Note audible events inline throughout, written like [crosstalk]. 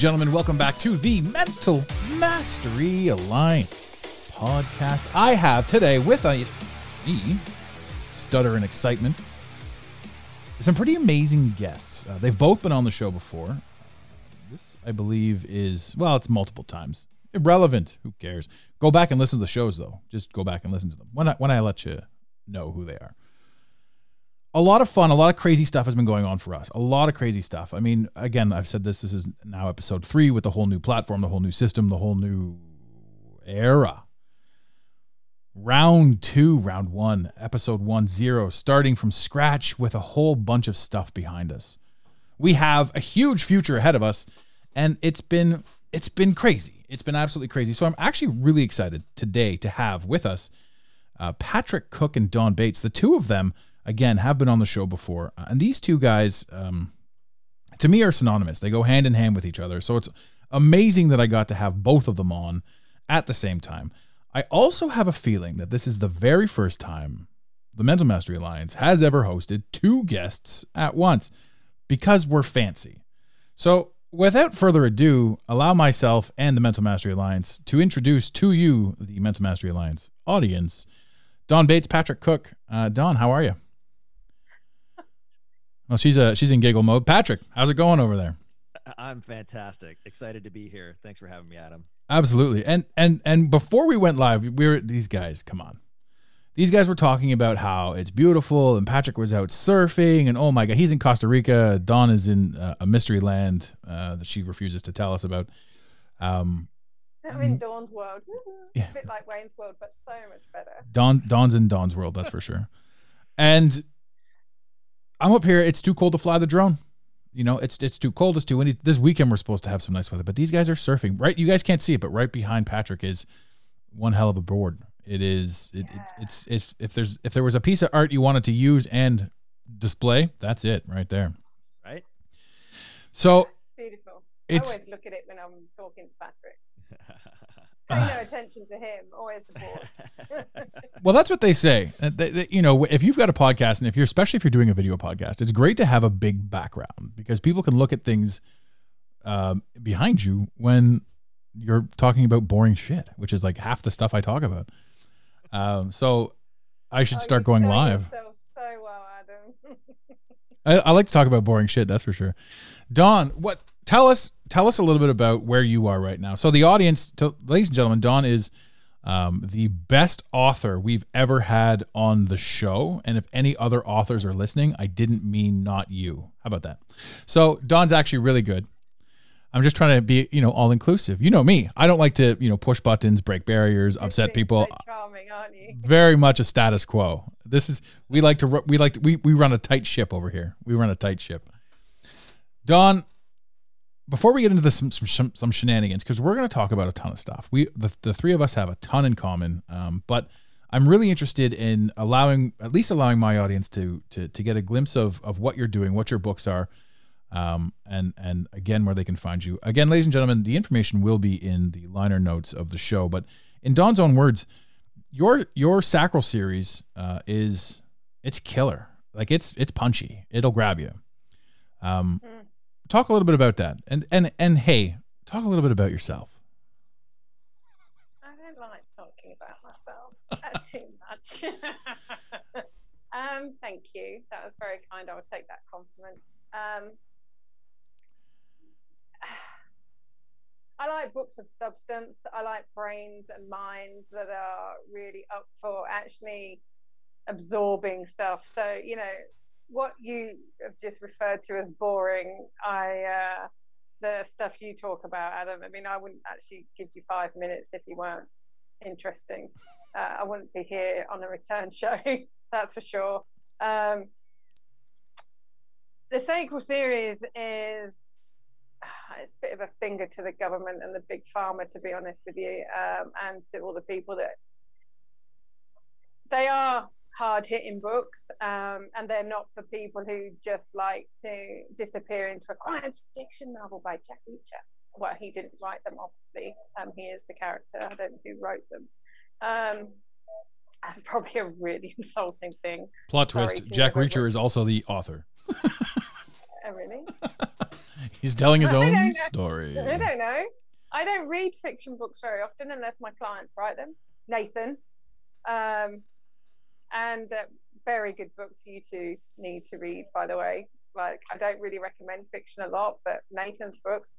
Gentlemen, welcome back to the Mental Mastery Alliance podcast. I have today with me, Stutter and Excitement, some pretty amazing guests. Uh, they've both been on the show before. This, I believe, is, well, it's multiple times. Irrelevant. Who cares? Go back and listen to the shows, though. Just go back and listen to them when I, when I let you know who they are a lot of fun, a lot of crazy stuff has been going on for us. A lot of crazy stuff. I mean, again, I've said this. This is now episode three with the whole new platform, the whole new system, the whole new era. Round two, round one, episode one, zero, starting from scratch with a whole bunch of stuff behind us. We have a huge future ahead of us, and it's been it's been crazy. It's been absolutely crazy. So I'm actually really excited today to have with us uh, Patrick Cooke and Dawn Bates. The two of them, again, have been on the show before. Uh, and these two guys, um, to me, are synonymous. They go hand in hand with each other. So it's amazing that I got to have both of them on at the same time. I also have a feeling that this is the very first time the Mental Mastery Alliance has ever hosted two guests at once because we're fancy. So, without further ado, allow myself and the Mental Mastery Alliance to introduce to you, the Mental Mastery Alliance audience, Dawn Bates, Patrick Cooke. Uh, Dawn, how are you? Well, she's uh, she's in giggle mode. Patrick, how's it going over there? I'm fantastic. Excited to be here. Thanks for having me, Adam. Absolutely. And and and before we went live, we were these guys. Come on, these guys were talking about how it's beautiful, and Patrick was out surfing, and oh my god, he's in Costa Rica. Dawn is in uh, a mystery land uh, that she refuses to tell us about. Um, I'm in Dawn's world. [laughs] Yeah. A bit like Wayne's world, but so much better. Dawn Dawn's in Dawn's world, that's for sure. And I'm up here. It's too cold to fly the drone. You know, it's it's too cold. It's too windy. This weekend we're supposed to have some nice weather, but these guys are surfing. Right, you guys can't see it, but right behind Patrick is one hell of a board. It is. It, it, it's it's if there's if there was a piece of art you wanted to use and display, that's it right there. Right? So Beautiful. It's- I always look at it when I'm talking to Patrick. [laughs] Pay [sighs] no attention to him. Always the board. [laughs] Well, that's what they say. Uh, they- they- you know, if you've got a podcast, and if you're especially if you're doing a video podcast, it's great to have a big background because people can look at things um, behind you when you're talking about boring shit, which is like half the stuff I talk about. Um, so I should Oh, start going live. So well, Adam. [laughs] I, I like to talk about boring shit. That's for sure. Dawn, what? Tell us, tell us a little bit about where you are right now. So the audience, to, ladies and gentlemen, Dawn is um, the best author we've ever had on the show. And if any other authors are listening, I didn't mean not you. How about that? So Dawn's actually really good. I'm just trying to be, you know, all inclusive. You know me. I don't like to, you know, push buttons, break barriers, upset people charming, aren't you? [laughs] very much a status quo. This is we like to we like to, we we run a tight ship over here. We run a tight ship. Dawn, before we get into this some some, some shenanigans, because we're going to talk about a ton of stuff. We the, the three of us have a ton in common, um, but I'm really interested in allowing at least allowing my audience to to to get a glimpse of of what you're doing, what your books are, um, and and again where they can find you. Again, ladies and gentlemen, the information will be in the liner notes of the show. But in Dawn's own words, your your sacral series uh, is it's killer. Like it's it's punchy. It'll grab you. Um, Mm. Talk a little bit about that, and and and hey, talk a little bit about yourself. I don't like talking about myself uh, [laughs] too much. [laughs] um, thank you. That was very kind. I will take that compliment. Um, [sighs] I like books of substance. I like brains and minds that are really up for actually absorbing stuff. So, you know, what you have just referred to as boring, I uh, the stuff you talk about, Adam. I mean, I wouldn't actually give you five minutes if you weren't interesting. Uh, I wouldn't be here on a return [laughs] show, that's for sure. Um, the sequel series is it's a bit of a finger to the government and the big pharma, to be honest with you, um, and to all the people that they are hard hitting books um, and they're not for people who just like to disappear into a science fiction novel by Jack Reacher. Well, he didn't write them, obviously. Um, he is the character. I don't know who wrote them. Um, that's probably a really [laughs] insulting thing. Plot Sorry twist: Jack. Reacher is also the author. Oh, really? [laughs] He's telling his [laughs] own story. I don't know. I don't read fiction books very often unless my clients write them. Nathan. Um, and uh, very good books you two need to read, by the way. Like, I don't really recommend fiction a lot, but Nathan's books.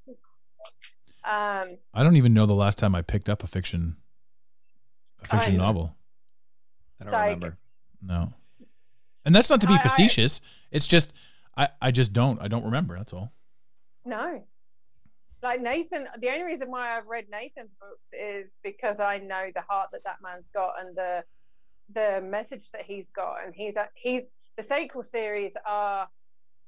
Um, I don't even know the last time I picked up a fiction, a fiction I- novel. I don't Like- remember. No, and that's not to be I- I- facetious. It's just I, I just don't. I don't remember. That's all. no. Like Nathan, the only reason why I've read Nathan's books is because I know the heart that that man's got and the the message that he's got, and he's a, he's the sequel series are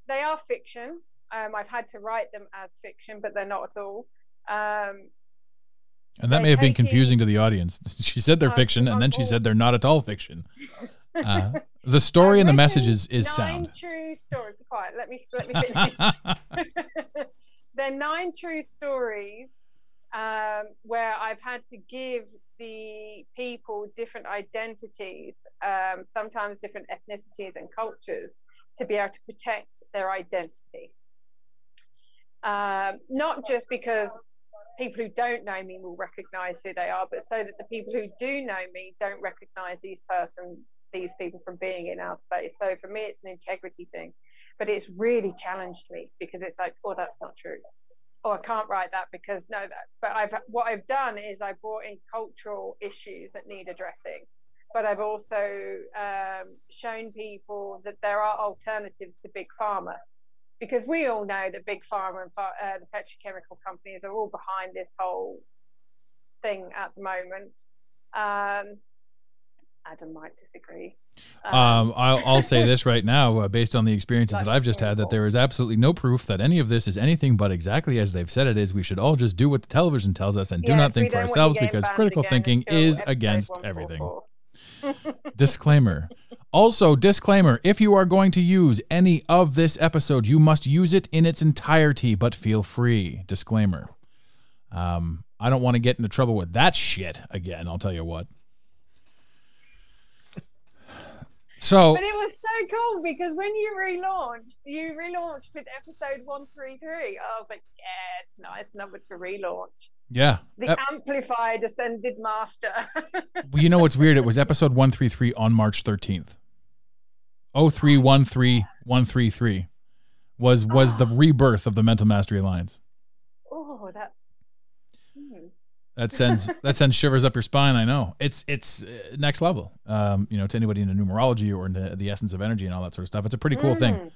they are fiction. Um, I've had to write them as fiction, but they're not at all. Um, And that may have been confusing to the audience. [laughs] She said they're Uh, fiction, and then she said they're not at all fiction. [laughs] Uh, the story and the message is is nine sound. true stories. Be quiet. Let me let me [laughs] finish. They're nine true stories um, where I've had to give the people different identities, um, sometimes different ethnicities and cultures, to be able to protect their identity. Um, not just because people who don't know me will recognize who they are, but so that the people who do know me don't recognize these person, these people from being in our space. So for me, it's an integrity thing, but it's really challenged me because it's like, oh, that's not true. Oh, I can't write that because no, that. But I've what I've done is I brought in cultural issues that need addressing, but I've also um, shown people that there are alternatives to big pharma because we all know that big pharma and uh, the petrochemical companies are all behind this whole thing at the moment. Um, Adam might disagree. Um, I'll, I'll say this [laughs] right now, uh, based on the experiences that I've just had, that there is absolutely no proof that any of this is anything but exactly as they've said it is. We should all just do what the television tells us and do Yes, not think for don't want you ourselves because critical thinking is against everything. [laughs] Disclaimer. Also, disclaimer if you are going to use any of this episode, you must use it in its entirety, but feel free. Disclaimer. Um, I don't want to get into trouble with that shit again, I'll tell you what. So, But it was so cool because when you relaunched, you relaunched with episode 133. I was like, yeah, it's nice number to relaunch. yeah. The amplified ascended master. [laughs] well, you know what's weird? It was episode 133 on March 13th. 0313133 was was the ah. rebirth of the Mental Mastery Alliance. oh, that's. Hmm. That sends [laughs] that sends shivers up your spine. I know it's it's uh, next level. Um, you know, to anybody into numerology or into the essence of energy and all that sort of stuff, it's a pretty cool thing. Mm.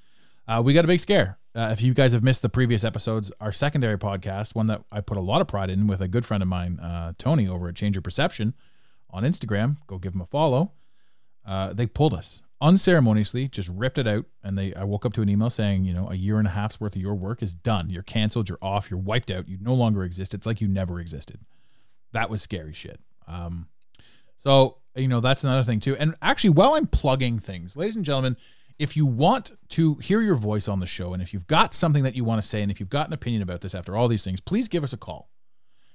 Uh, we got a big scare. Uh, if you guys have missed the previous episodes, our secondary podcast, one that I put a lot of pride in with a good friend of mine, uh, Tony, over at Change Your Perception on Instagram. Go give him a follow. Uh, they pulled us unceremoniously, just ripped it out, and they. I woke up to an email saying, you know, a year and a half's worth of your work is done. You're canceled. You're off. You're wiped out. You no longer exist. It's like you never existed. That was scary shit. Um, so you know that's another thing too. And actually, while I'm plugging things, ladies and gentlemen, if you want to hear your voice on the show, and if you've got something that you want to say, and if you've got an opinion about this after all these things, please give us a call.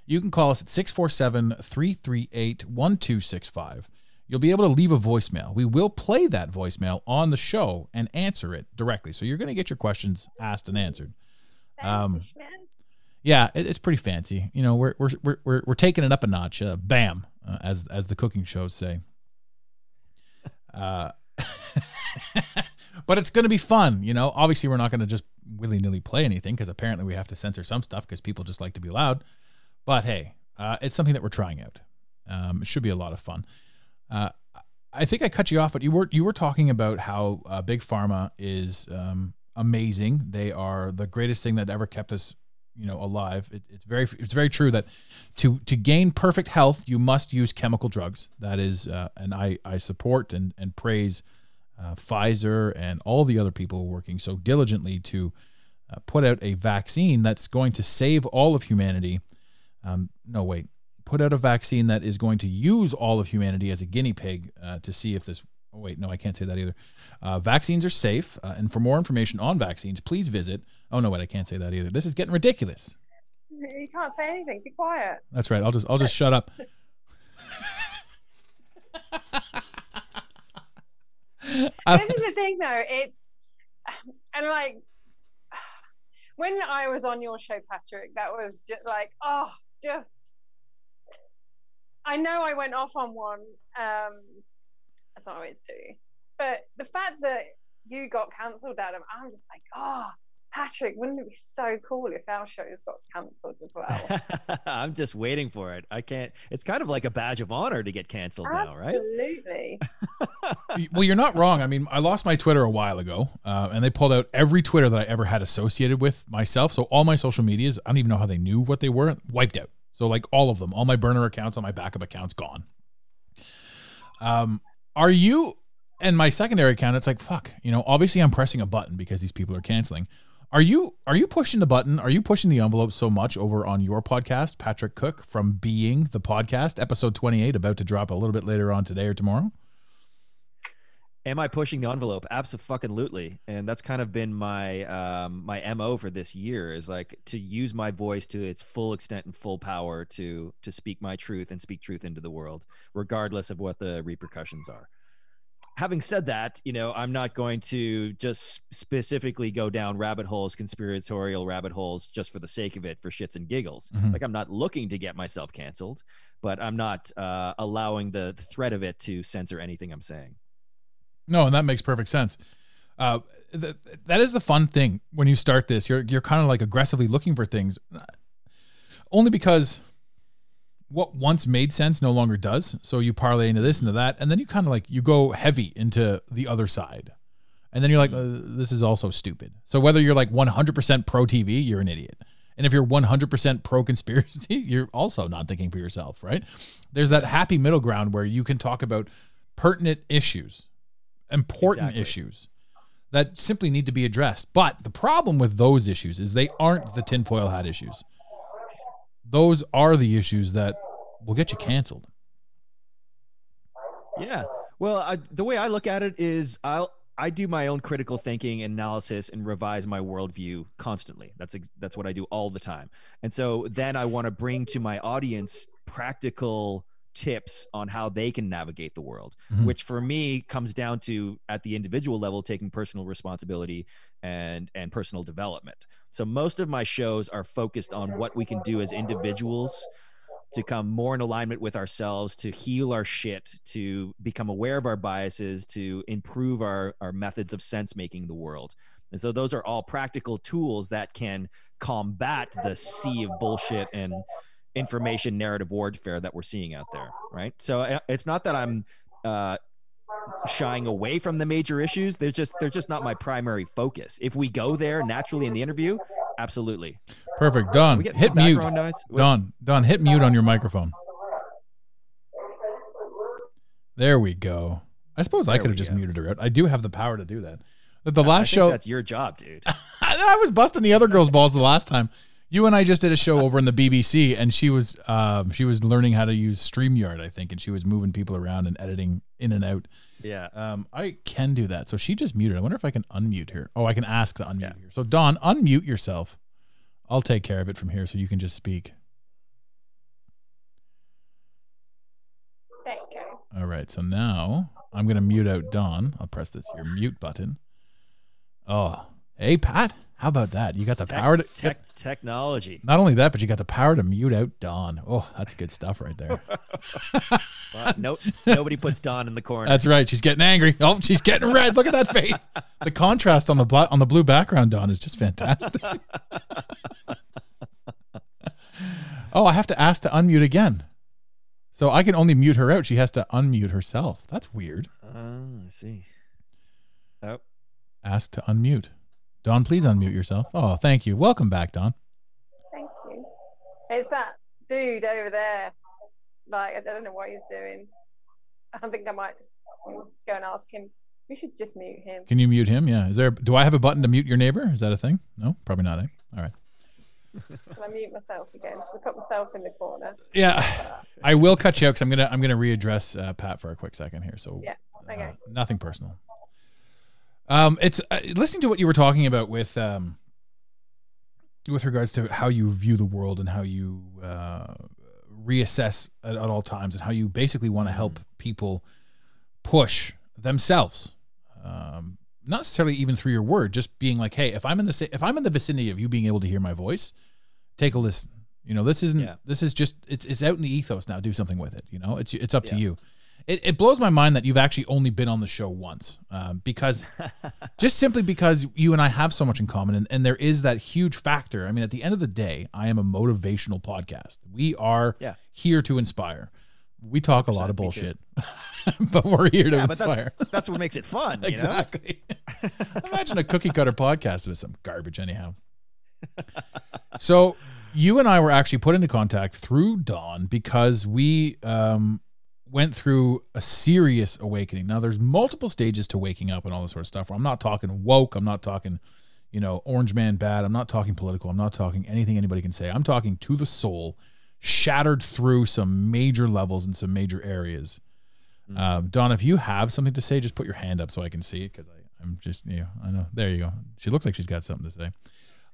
You can call us at 647 338 1265. You'll be able to leave a voicemail. We will play that voicemail on the show and answer it directly. So you're going to get your questions asked and answered. Um. Yeah, it, it's pretty fancy. You know, we're we're we're we're, taking it up a notch. Uh, bam, uh, as as the cooking shows say. Uh, [laughs] but it's going to be fun. You know, obviously we're not going to just willy nilly play anything because apparently we have to censor some stuff because people just like to be loud. But hey, uh, it's something that we're trying out. Um, it should be a lot of fun. Uh, I think I cut you off, but you were you were talking about how uh, big pharma is um, amazing. They are the greatest thing that ever kept us, you know, alive. It, it's very it's very true that to to gain perfect health, you must use chemical drugs. That is, uh, and I I support and and praise uh, Pfizer and all the other people working so diligently to uh, put out a vaccine that's going to save all of humanity. Um, no, wait, put out a vaccine that is going to use all of humanity as a guinea pig uh, to see if this. Oh, wait, no, I can't say that either. Uh, vaccines are safe. Uh, and for more information on vaccines, please visit. Oh, no, wait, I can't say that either. This is getting ridiculous. You can't say anything. Be quiet. That's right. I'll just I'll just shut up. [laughs] This is the thing though it's and like when i was on your show patrick that was just like oh just i know i went off on one um as i always do but the fact that you got cancelled adam i'm just like oh patrick wouldn't it be so cool if our shows got cancelled as well [laughs] I'm just waiting for it. I can't. It's kind of like a badge of honor to get canceled now, right? absolutely [laughs] well, you're not wrong. I mean, I lost my Twitter a while ago, uh, and they pulled out every Twitter that I ever had associated with myself. So all my social medias, I don't even know how they knew what they were, wiped out. So like all of them, all my burner accounts, all my backup accounts, gone. Um, are you? And my secondary account, it's like fuck. You know, obviously I'm pressing a button because these people are canceling. Are you are you pushing the button? Are you pushing the envelope so much over on your podcast, Patrick Cooke from Being the Podcast, episode 28, about to drop a little bit later on today or tomorrow? Am I pushing the envelope? Absolutely, and that's kind of been my um, my mo for this year is like to use my voice to its full extent and full power to to speak my truth and speak truth into the world, regardless of what the repercussions are. Having said that, you know, I'm not going to just specifically go down rabbit holes, conspiratorial rabbit holes, just for the sake of it, for shits and giggles. Mhm. Like I'm not looking to get myself canceled, but I'm not uh, allowing the, the threat of it to censor anything I'm saying. No, and that makes perfect sense. Uh, th- that is the fun thing when you start this. You're you're kind of like aggressively looking for things, only because what once made sense no longer does. So you parlay into this into that, and then you kind of like you go heavy into the other side, and then you're like, uh, this is also stupid. So whether you're like 100% pro TV, you're an idiot. And if you're 100% pro conspiracy, [laughs] you're also not thinking for yourself, right? There's that happy middle ground where you can talk about pertinent issues, important Exactly. issues that simply need to be addressed. But the problem with those issues is they aren't the tinfoil hat issues. Those are the issues that will get you canceled. Yeah. Well, I, the way I look at it is I'll I do my own critical thinking analysis and revise my worldview constantly. That's ex- that's what I do all the time. And so then I want to bring to my audience practical tips on how they can navigate the world, Mhm. which for me comes down to at the individual level taking personal responsibility and and personal development. So most of my shows are focused on what we can do as individuals to come more in alignment with ourselves, to heal our shit, to become aware of our biases, to improve our, our methods of sense making the world. And so those are all practical tools that can combat the sea of bullshit and information narrative warfare that we're seeing out there, right? So uh, it's not that I'm uh, shying away from the major issues. They're just they're just not my primary focus. If we go there naturally in the interview, absolutely. Perfect. Dawn, hit mute. noise? Dawn, Dawn, hit mute on your microphone. There we go. I suppose I could have just go. muted her out. I do have the power to do that. But the I last think show, that's your job, dude. [laughs] I was busting the other girl's balls the last time. You and I just did a show over in the BBC, and she was um, she was learning how to use Streamyard, I think, and she was moving people around and editing in and out. Yeah. Um, I can do that. So she just muted. I wonder if I can unmute her. Oh, I can ask to unmute Yeah. her. So Dawn, unmute yourself. I'll take care of it from here, so you can just speak. There you. All right. So now I'm going to mute out Dawn. I'll press this here mute button. Oh, hey, Pat. How about that? You got the power to. Tech technology. Not only that, but you got the power to mute out Dawn. Oh, that's good stuff right there. [laughs] Well, no, nobody puts Dawn in the corner. That's right. She's getting angry. Oh, she's getting red. Look at that face. The contrast on the black on the blue background, Dawn, is just fantastic. [laughs] Oh, I have to ask to unmute again. So I can only mute her out. She has to unmute herself. That's weird. Oh, I see. Oh, Ask to unmute. Dawn, please unmute yourself. Oh, thank you. Welcome back, Dawn. Thank you. It's that dude over there. Like I don't know what he's doing. I think I might just go and ask him. We should just mute him. Can you mute him? Yeah. Is there? Do I have a button to mute your neighbor? Is that a thing? No, probably not. Eh? All right. Shall I mute myself again? Shall I put myself in the corner? Yeah, I will cut you out because I'm gonna I'm gonna readdress uh, Pat for a quick second here. So Yeah. Okay. uh, nothing personal. Um, it's uh, listening to what you were talking about with um, with regards to how you view the world and how you uh, reassess at, at all times and how you basically want to help people push themselves. Um, not necessarily even through your word, just being like, hey, if I'm in the if I'm in the vicinity of you being able to hear my voice, take a listen. You know, this isn't Yeah. this is just it's it's out in the ethos now. Do something with it. You know, it's it's up to you. It, it blows my mind that you've actually only been on the show once, um, because [laughs] just simply because you and I have so much in common, and, and there is that huge factor. I mean, at the end of the day, I am a motivational podcast. We are Yeah. here to inspire. We talk a lot of bullshit, [laughs] but we're here to yeah, but inspire. that's that's what makes it fun. Exactly. [laughs] Imagine a cookie cutter podcast with some garbage, anyhow. so you and I were actually put into contact through Dawn because we um, went through a serious awakening. Now, there's multiple stages to waking up and all this sort of stuff. I'm not talking woke. I'm not talking, you know, orange man bad. I'm not talking political. I'm not talking anything anybody can say. I'm talking to the soul, shattered through some major levels and some major areas. Um, Dawn, if you have something to say, just put your hand up so I can see it because I'm just, you know, I know. There you go. She looks like she's got something to say.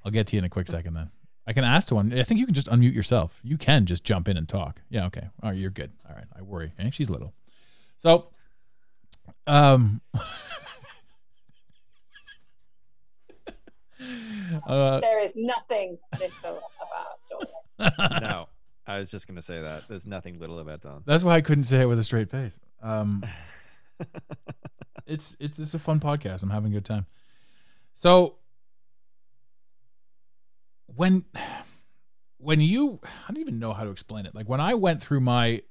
I'll get to you in a quick second then. I can ask to one. I think you can just unmute yourself. You can just jump in and talk. Yeah, okay. All right, you're good. All right. I worry. She's little. So, um, [laughs] uh, There is nothing little about Dawn. [laughs] no, I was just gonna say that. There's nothing little about Dawn. that's why I couldn't say it with a straight face. Um, [laughs] it's it's it's a fun podcast. I'm having a good time. So when when you I don't even know how to explain it. Like when I went through my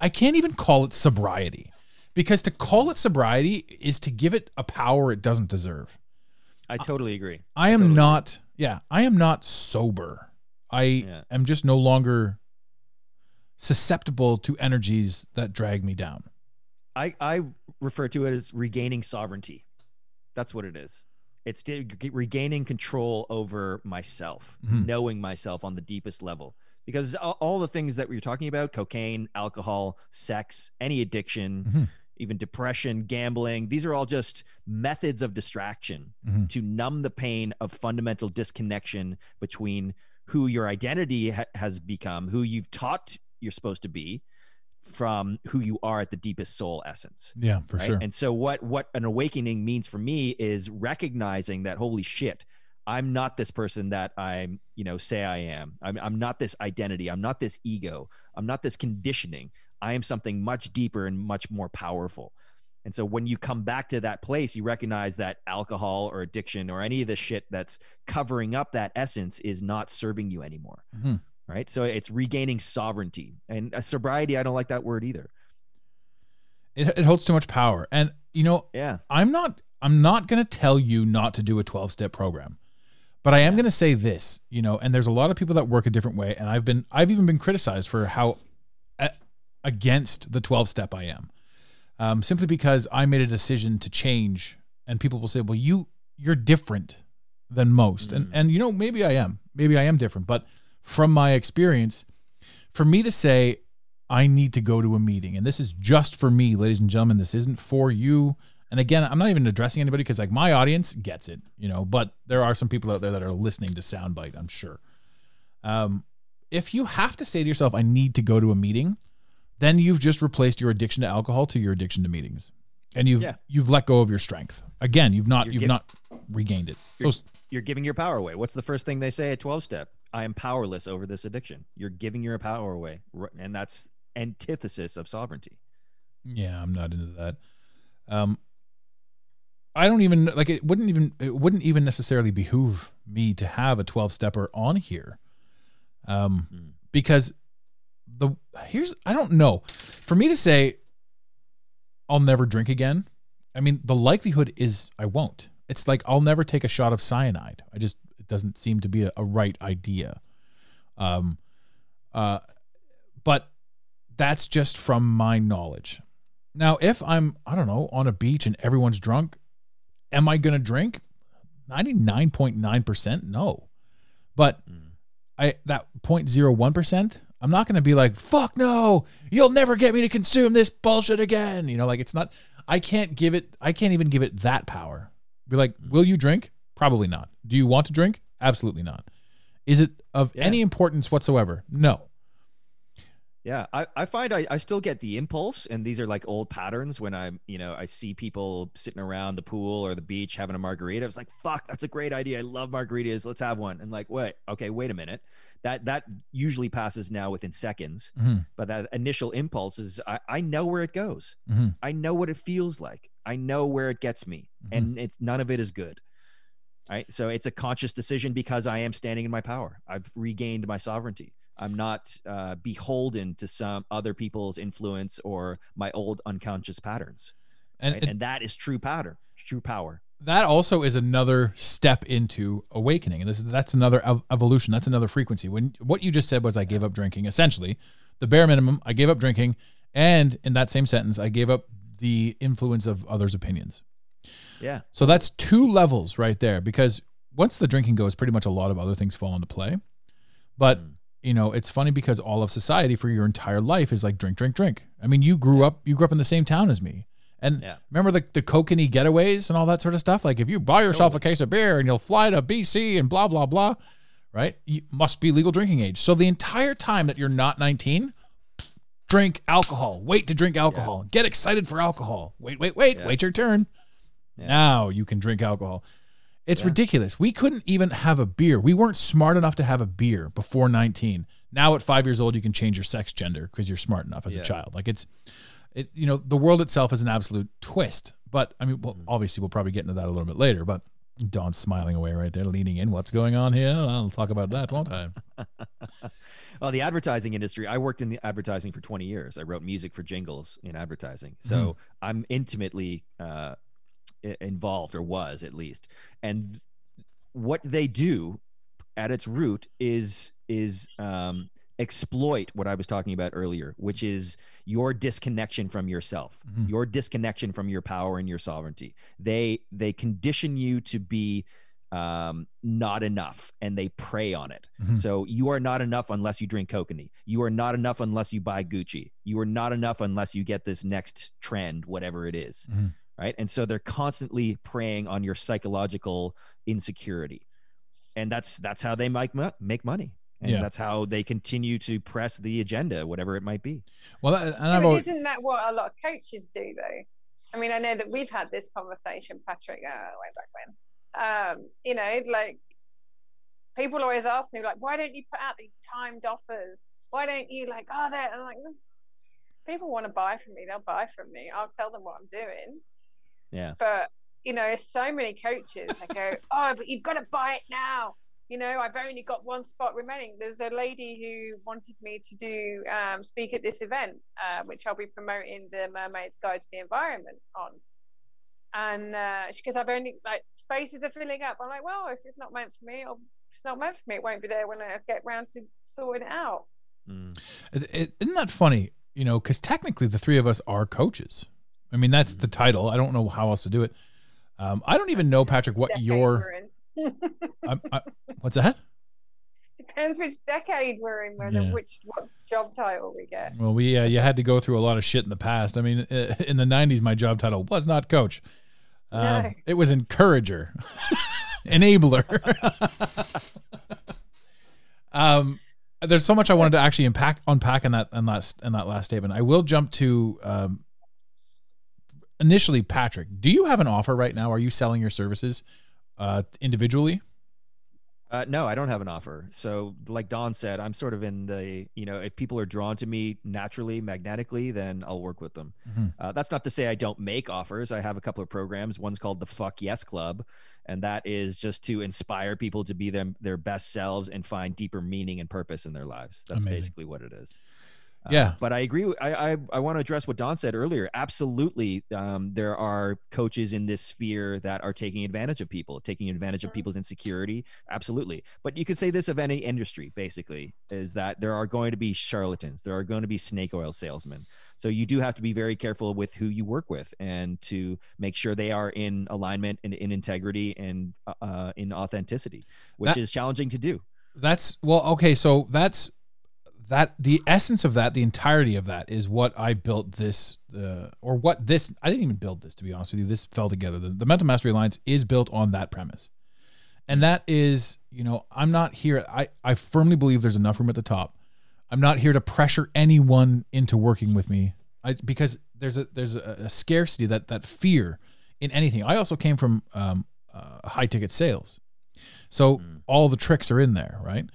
I can't even call it sobriety because to call it sobriety is to give it a power it doesn't deserve. I totally agree. I am totally agree. not yeah, I am not sober. I Yeah. am just no longer susceptible to energies that drag me down. I I refer to it as regaining sovereignty. That's what it is. It's regaining control over myself, Mhm. knowing myself on the deepest level. Because all, all the things that we were talking about cocaine, alcohol, sex, any addiction, Mhm. even depression, gambling these are all just methods of distraction Mhm. to numb the pain of fundamental disconnection between who your identity ha- has become, who you've taught you're supposed to be, from who you are at the deepest soul essence Yeah, for right? sure. And so what what an awakening means for me is recognizing that holy shit, I'm not this person that I'm, you know, say I am. I'm I'm not this identity. I'm not this ego. I'm not this conditioning. I am something much deeper and much more powerful. And so when you come back to that place, you recognize that alcohol or addiction or any of the shit that's covering up that essence is not serving you anymore. Mhm. Right. So it's regaining sovereignty. And uh, sobriety, I don't like that word either. It, it holds too much power. And you know, Yeah. I'm not I'm not going to tell you not to do a 12 step program. But I am going to say this, you know, and there's a lot of people that work a different way and I've been I've even been criticized for how a, against the 12 step I am. Um, simply because I made a decision to change and people will say, "Well, you you're different than most." And and you know, maybe I am. Maybe I am different, but from my experience, for me to say I need to go to a meeting. And this is just for me, ladies and gentlemen. This isn't for you. And again, I'm not even addressing anybody because like my audience gets it, you know, but there are some people out there that are listening to soundbite, I'm sure. Um, if you have to say to yourself, I need to go to a meeting, then you've just replaced your addiction to alcohol to your addiction to meetings. And you've Yeah. you've let go of your strength. Again, you've not You're you've giv- not regained it. So You're, giving your power away. What's the first thing they say at 12 step? I am powerless over this addiction. You're giving your power away. And that's antithesis of sovereignty. Yeah, I'm not into that. Um, I don't even like it. Wouldn't even it wouldn't even necessarily behoove me to have a 12 stepper on here. Um, Mm. because the here's I don't know. For me to say I'll never drink again, I mean the likelihood is I won't. It's like I'll never take a shot of cyanide. I just it doesn't seem to be a, a right idea. Um, uh, but that's just from my knowledge. Now, if I'm I don't know on a beach and everyone's drunk, am I gonna drink? Ninety nine point nine percent, no. But I that 0.01 percent, I'm not gonna be like fuck no, you'll never get me to consume this bullshit again. You know, like it's not. I can't give it. I can't even give it that power. Be like, mm-hmm. will you drink? Probably not. Do you want to drink? Absolutely not. Is it of Yeah. any importance whatsoever? No. Yeah, I, I find I, I still get the impulse, and these are like old patterns when I'm, you know, I see people sitting around the pool or the beach having a margarita. It's like, fuck, that's a great idea. I love margaritas. Let's have one. And like, wait, okay, wait a minute. That that usually passes now within seconds. Mhm. But that initial impulse is I, I know where it goes. Mhm. I know what it feels like. I know where it gets me. And it's none of it is good. Right. So it's a conscious decision because I am standing in my power. I've regained my sovereignty. I'm not uh, beholden to some other people's influence or my old unconscious patterns. And, right? and and that is true pattern, true power. that also is another step into awakening and this is that's another ev- evolution that's another frequency when what you just said was i gave up drinking essentially the bare minimum i gave up drinking and in that same sentence i gave up the influence of others opinions Yeah. so that's two levels right there because once the drinking goes pretty much a lot of other things fall into play but Mm. You know it's funny because all of society for your entire life is like drink drink drink. I mean you grew up you grew up in the same town as me. And Yeah. remember the the kokanee getaways and all that sort of stuff? Like if you buy yourself a case of beer and you'll fly to bc and blah blah blah right? You must be legal drinking age. So the entire time that you're not 19 drink alcohol. Wait to drink alcohol. Get excited for alcohol. Wait wait wait. Yeah. wait your turn. Yeah. now you can drink alcohol it's ridiculous. We couldn't even have a beer. We weren't smart enough to have a beer before 19 now at five years old you can change your sex gender because you're smart enough as a child. Like it's it you know the world itself is an absolute twist. But i mean well Mm-hmm. obviously we'll probably get into that a little bit later but dawn's smiling away right there leaning in. What's going on here? I'll talk about that won't i? [laughs] Well, the advertising industry, I worked in the advertising for 20 years. I wrote music for jingles in advertising. So I'm intimately uh, involved, or was at least. And what they do at its root is is um, exploit what I was talking about earlier, which is your disconnection from yourself, Mhm. your disconnection from your power and your sovereignty. They they condition you to be um, not enough, and they prey on it. Mhm. So you are not enough unless you drink kokanee. You are not enough unless you buy Gucci. You are not enough unless you get this next trend, whatever it is, Mhm. Right. And so they're constantly preying on your psychological insecurity. And that's that's how they make make money. And Yeah. that's how they continue to press the agenda, whatever it might be. well and Yeah, i've always, isn't that what a lot of coaches do, though? I mean, I know that we've had this conversation, Patrick, uh, way back when. Um, you know, like people always ask me, like, why don't you put out these timed offers? Why don't you like, oh, they're I'm like, "Mm, people want to buy from me, they'll buy from me. I'll tell them what I'm doing. Yeah. But you know, so many coaches I go, [laughs] oh, but you've got to buy it now. You know, I've only got one spot remaining. There's a lady who wanted me to do um, speak at this event, uh, which I'll be promoting the Mermaid's Guide to the Environment on. And uh, she goes, I've only like spaces are filling up. I'm like, well, if it's not meant for me, I'll, it's not meant for me. It won't be there when I get round to sorting it out. Mm. It, it, isn't that funny? You know, because technically the three of us are coaches. I mean, that's the title. I don't know how else to do it. Um, I don't even know, Patrick, what Decade your. [laughs] I'm- I, [laughs] what's that? Depends which decade we're in, whether Yeah. which what job title we get. Well, we uh, you had to go through a lot of shit in the past. I mean, [laughs] in the '90s, my job title was not coach. Um, No. It was encourager, enabler. um, there's so much I wanted to actually unpack unpack in that in that in that last statement. I will jump to um, initially, Patrick. Do you have an offer right now? Are you selling your services uh, individually? Uh, no, I don't have an offer. So, like Dawn said, I'm sort of in the, you know, if people are drawn to me naturally, magnetically, then I'll work with them. Mhm. Uh, that's not to say I don't make offers. I have a couple of programs. One's called the Fuck Yes Club, and that is just to inspire people to be them their best selves and find deeper meaning and purpose in their lives. That's Amazing. basically what it is. Uh, Yeah. but I agree. I I, I want to address what Dawn said earlier. Absolutely, um, there are coaches in this sphere that are taking advantage of people, taking advantage of Mhm. people's insecurity. Absolutely, but you could say this of any industry. Basically, is that there are going to be charlatans. There are going to be snake oil salesmen. So you do have to be very careful with who you work with and to make sure they are in alignment and in integrity and uh, uh, in authenticity, which That- is challenging to do. That's well, okay. So that's that. The essence of that, the entirety of that, is what I built this, uh, or what this. I didn't even build this, to be honest with you. This fell together. The, the Mental Mastery Alliance is built on that premise, and that is, you know, I'm not here. I I firmly believe there's enough room at the top. I'm not here to pressure anyone into working with me, I, because there's a there's a, a scarcity that that fear in anything. I also came from um, uh, high ticket sales, so Mm. all the tricks are in there, right?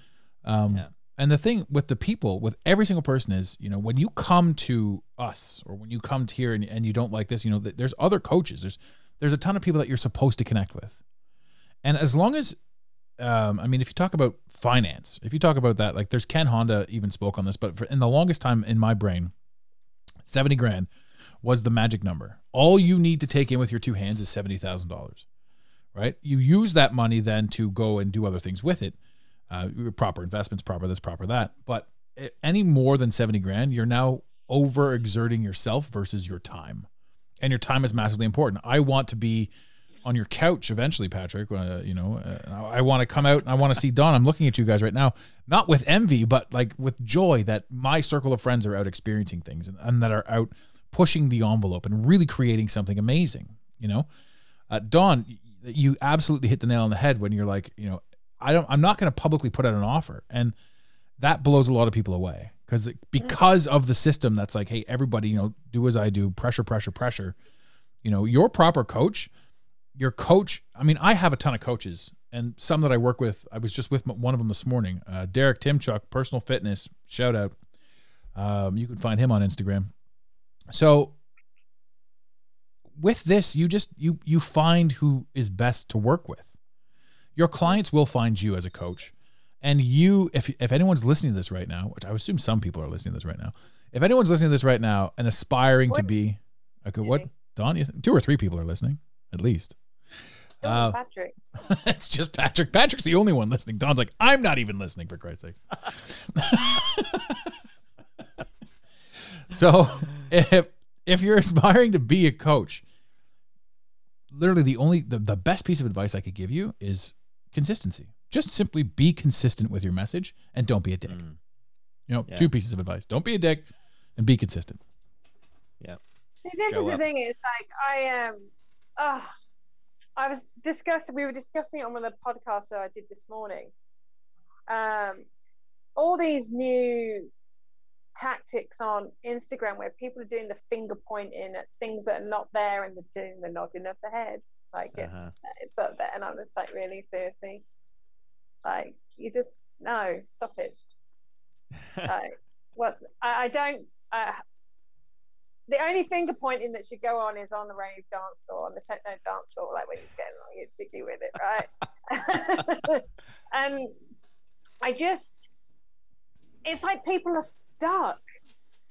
Um, Yeah. And the thing with the people, with every single person, is you know when you come to us or when you come to here and, and you don't like this, you know, there's other coaches. There's there's a ton of people that you're supposed to connect with, and as long as um, I mean, if you talk about finance, if you talk about that, like there's Ken Honda even spoke on this, but for, in the longest time in my brain, 70 grand was the magic number. All you need to take in with your two hands is $70,000, right? You use that money then to go and do other things with it, uh, proper investments, proper this, proper that. But any more than 70 grand, you're now overexerting yourself versus your time. And your time is massively important. I want to be on your couch eventually, Patrick. Uh, you know, uh, I want to come out and I want to see Dawn. I'm looking at you guys right now, not with envy, but like with joy that my circle of friends are out experiencing things and, and that are out pushing the envelope and really creating something amazing. You know, uh, Dawn, you absolutely hit the nail on the head when you're like, you know, I don't, I'm not going to publicly put out an offer, and that blows a lot of people away. Because because of the system that's like, hey, everybody, you know, do as I do, pressure, pressure, pressure. You know, your proper coach your coach i mean i have a ton of coaches and some that i work with. I was just with one of them this morning uh, derek timchuk personal fitness shout out. Um, you can find him on instagram. So with this you just you you find who is best to work with your clients will find you as a coach and you if if anyone's listening to this right now which i assume some people are listening to this right now if anyone's listening to this right now and aspiring to What? be okay what dawn you, two or three people are listening at least Uh, Patrick. [laughs] it's just Patrick. Patrick's the only one listening. Dawn's like, I'm not even listening for Christ's sake. [laughs] so if if you're aspiring to be a coach, literally the only the, the best piece of advice I could give you is consistency. Just simply be consistent with your message and don't be a dick. Mm. You know, Yeah. two pieces of advice. Don't be a dick and be consistent. Yeah. See, this Show is the thing. It's like I am. Um, I was discussing. We were discussing it on one of the podcasts that I did this morning. Um, all these new tactics on Instagram where people are doing the finger pointing at things that are not there and they're doing the nodding of the head, like it's, Uh-huh. it's up there, and I'm just like, really seriously, like you just no, stop it. [laughs] like what I, I don't I, the only finger pointing that should go on is on the rave dance floor on the techno dance floor like when you're getting like you're jiggy with it right [laughs] and i just it's like people are stuck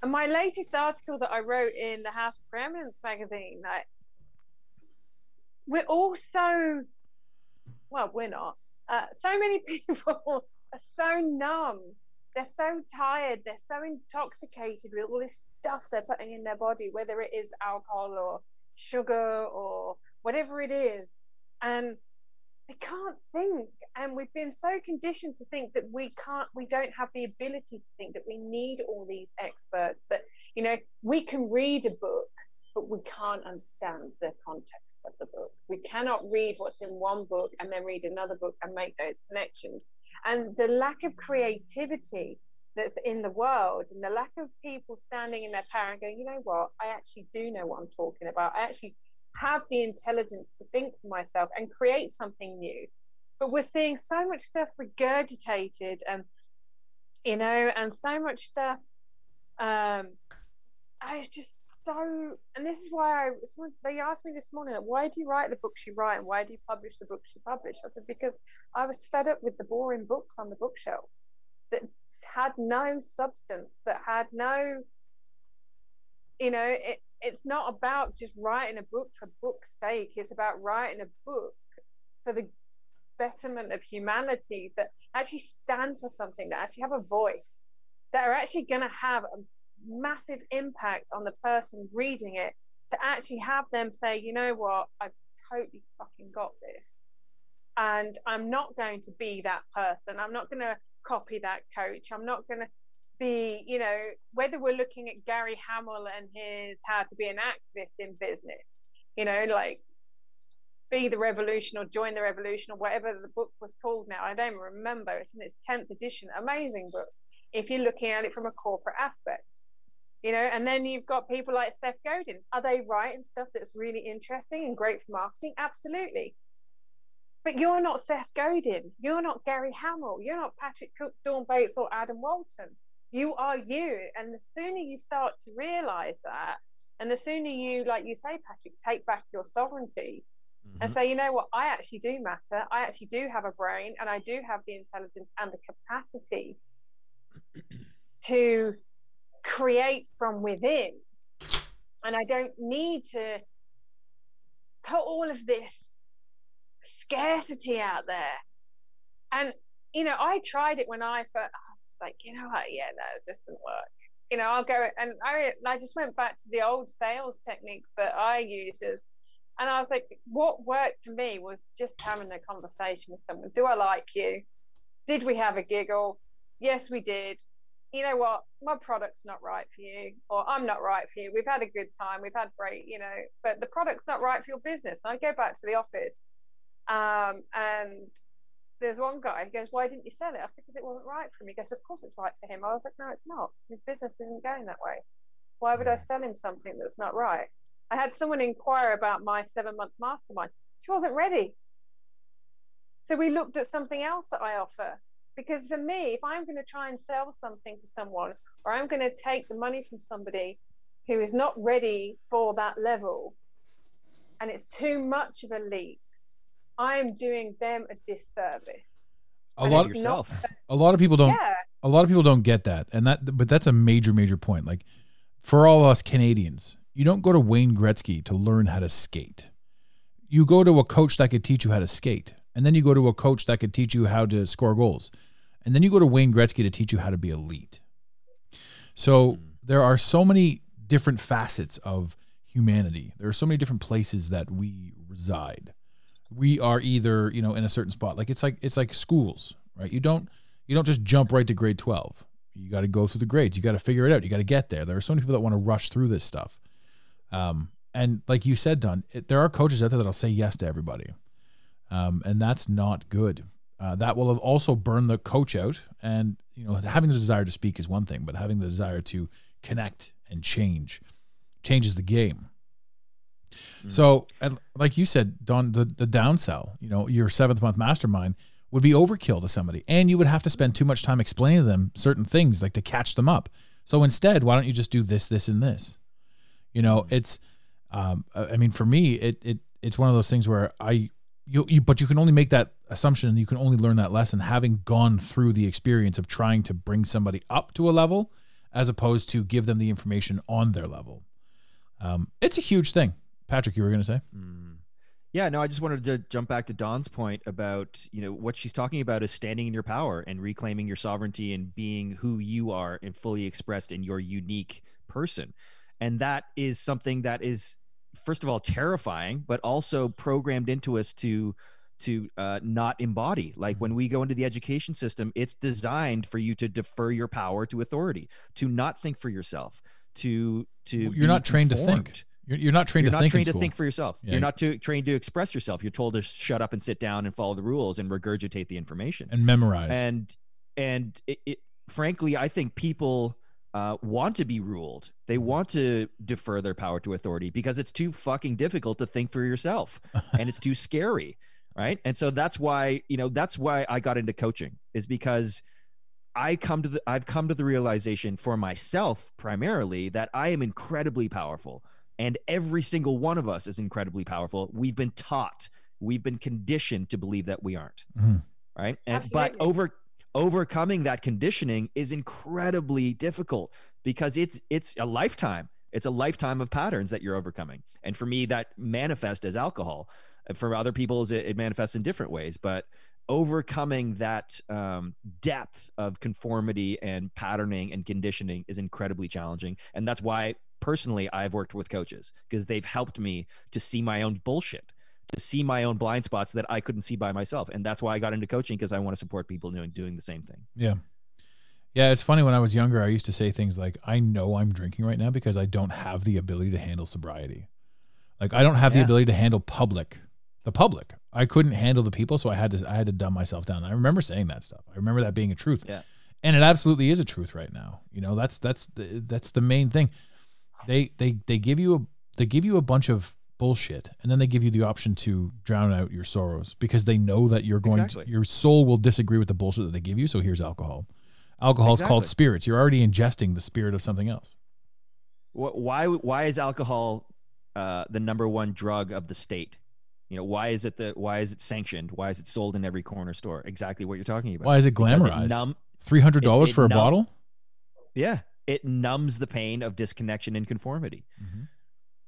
and my latest article that i wrote in the house of preeminence magazine like we're all so well we're not. Uh, so many [laughs] people are so numb. They're so tired. They're so intoxicated with all this stuff they're putting in their body whether it is alcohol or sugar or whatever it is. And they can't think. And we've been so conditioned to think that we can't we don't have the ability to think that we need all these experts that you know we can read a book but we can't understand the context of the book. We cannot read what's in one book and then read another book and make those connections. And the lack of creativity that's in the world and the lack of people standing in their power and going you know what? I actually do know what i'm talking about. I actually have the intelligence to think for myself and create something new. But we're seeing so much stuff regurgitated and you know and so much stuff um it's just so and this is why I they asked me this morning why do you write the books you write and why do you publish the books you publish? I said because I was fed up with the boring books on the bookshelf that had no substance that had no you know it, it's not about just writing a book for book's sake. It's about writing a book for the betterment of humanity that actually stand for something that actually have a voice that are actually going to have a massive impact on the person reading it to actually have them say you know what? I've totally fucking got this. And i'm not going to be that person. I'm not going to copy that coach. I'm not going to be you know whether we're looking at gary hamel and his how to be an activist in business you know like be the revolution or join the revolution or whatever the book was called now. I don't remember. It's in its 10th edition. Amazing book if you're looking at it from a corporate aspect you know and then you've got people like seth godin. Are they writing stuff that's really interesting and great for marketing? Absolutely. But you're not seth godin. You're not gary hamel you're not patrick cooke dawn bates or adam walton. You are you. And the sooner you start to realize that and the sooner you like you say patrick take back your sovereignty Mm-hmm. and say you know what? I actually do matter. I actually do have a brain and i do have the intelligence and the capacity [clears throat] to create from within and i don't need to put all of this scarcity out there and you know i tried it when i first i was like you know what yeah no it just didn't work you know i'll go and i i just went back to the old sales techniques that i used as and I was like, what worked for me was just having a conversation with someone. Do I like you? Did we have a giggle? Yes, we did. You know what? My product's not right for you, or I'm not right for you. We've had a good time. We've had great, you know, but the product's not right for your business. And I go back to the office, um, and there's one guy who goes, "Why didn't you sell it?" I said, "Because it wasn't right for me." He goes, "Of course it's right for him." I was like, "No, it's not. His business isn't going that way. Why would I sell him something that's not right?" I had someone inquire about my seven month mastermind. She wasn't ready. So we looked at something else that I offer. Because for me, if I'm going to try and sell something to someone, or I'm going to take the money from somebody who is not ready for that level, and it's too much of a leap, I'm doing them a disservice. A And lot it's of not- a lot of people don't yeah, a lot of people don't get that and that but that's a major major point. Like for all us canadians you don't go to wayne gretzky to learn how to skate. You go to a coach that could teach you how to skate and then you go to a coach that could teach you how to score goals and then you go to wayne gretzky to teach you how to be elite. So there are so many different facets of humanity. There are so many different places that we reside. We are either you know in a certain spot. Like it's like it's like schools right? You dawn't you don't just jump right to grade 12 you got to go through the grades. You got to figure it out. You got to get there. There are so many people that want to rush through this stuff. Um, and like you said don it, there are coaches out there that'll say yes to everybody. Um, and that's not good uh, that will have also burned the coach out and you know having the desire to speak is one thing but having the desire to connect and change changes the game so, and like you said, Dawn, the, the downsell, you know, your seventh month mastermind would be overkill to somebody. And you would have to spend too much time explaining to them certain things, like to catch them up. So instead, why don't you just do this, this, and this? You know, it's, um, I I mean, for me, it, it, it's one of those things where I, you, you, but you can only make that assumption and you can only learn that lesson having gone through the experience of trying to bring somebody up to a level as opposed to give them the information on their level. Um, it's a huge thing. Patrick, you were going to say? Mm. Yeah, no, I just wanted to jump back to Dawn's point about, you know, what she's talking about is standing in your power and reclaiming your sovereignty and being who you are and fully expressed in your unique person. And that is something that is first of all terrifying, but also programmed into us to to uh, not embody. Like when we go into the education system, it's designed for you to defer your power to authority, to not think for yourself, to to You're not trained to think. You're, you're not trained You're to not think. trained to think for yourself. Yeah. You're not to, trained to express yourself. You're told to shut up and sit down and follow the rules and regurgitate the information. and memorize. And and it, it, frankly, I think people uh, want to be ruled. They want to defer their power to authority because it's too fucking difficult to think for yourself, [laughs] and it's too scary. right and so that's why you know that's why i got into coaching is because i come to the i've come to the realization for myself primarily that i am incredibly powerful and every single one of us is incredibly powerful we've been taught we've been conditioned to believe that we aren't Mhm. right and but over overcoming that conditioning is incredibly difficult because it's it's a lifetime. It's a lifetime of patterns that you're overcoming. And for me that manifests as alcohol. For other people it, it manifests in different ways. But overcoming that um, depth of conformity and patterning and conditioning is incredibly challenging. And that's why personally i've worked with coaches because they've helped me to see my own bullshit to see my own blind spots that i couldn't see by myself and that's why i got into coaching because i want to support people doing doing the same thing Yeah. Yeah, it's funny when I was younger, I used to say things like, I know I'm drinking right now because I don't have the ability to handle sobriety. Like I don't have the ability to handle public, the public. I couldn't handle the people, so I had to I had to dumb myself down. I remember saying that stuff. I remember that being a truth. Yeah. And it absolutely is a truth right now. You know, that's that's the, that's the main thing. They they they give you a they give you a bunch of bullshit and then they give you the option to drown out your sorrows because they know that you're going Exactly. to, your soul will disagree with the bullshit that they give you, so here's alcohol. Alcohol is called spirits. You're already ingesting the spirit of something else. Why why is alcohol uh, the number one drug of the state you know why is it the why is it sanctioned why is it sold in every corner store exactly what you're talking about Why is it glamorized? numb, Three hundred dollars it for a numb- bottle? yeah it numbs the pain of disconnection and conformity Mhm.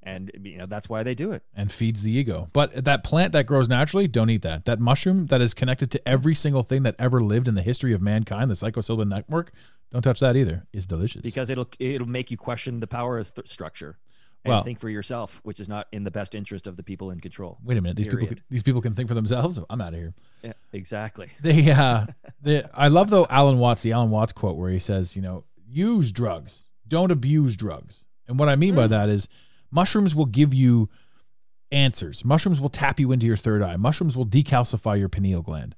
And you know that's why they do it and feeds the ego. But that plant that grows naturally, don't eat that. That mushroom that is connected to every single thing that ever lived in the history of mankind, the psilocybin network, don't touch that either. Is delicious. because it'll it'll make you question the power th- structure and Well- think for yourself which is not in the best interest of the people in control wait a minute, these people Period. can, these people can think for themselves. I'm out of here. yeah exactly [laughs] They uh they, I love though Alan Watts, the Alan Watts quote where he says, you know, use drugs, don't abuse drugs. And what I mean by that is mushrooms will give you answers. Mushrooms will tap you into your third eye. Mushrooms will decalcify your pineal gland.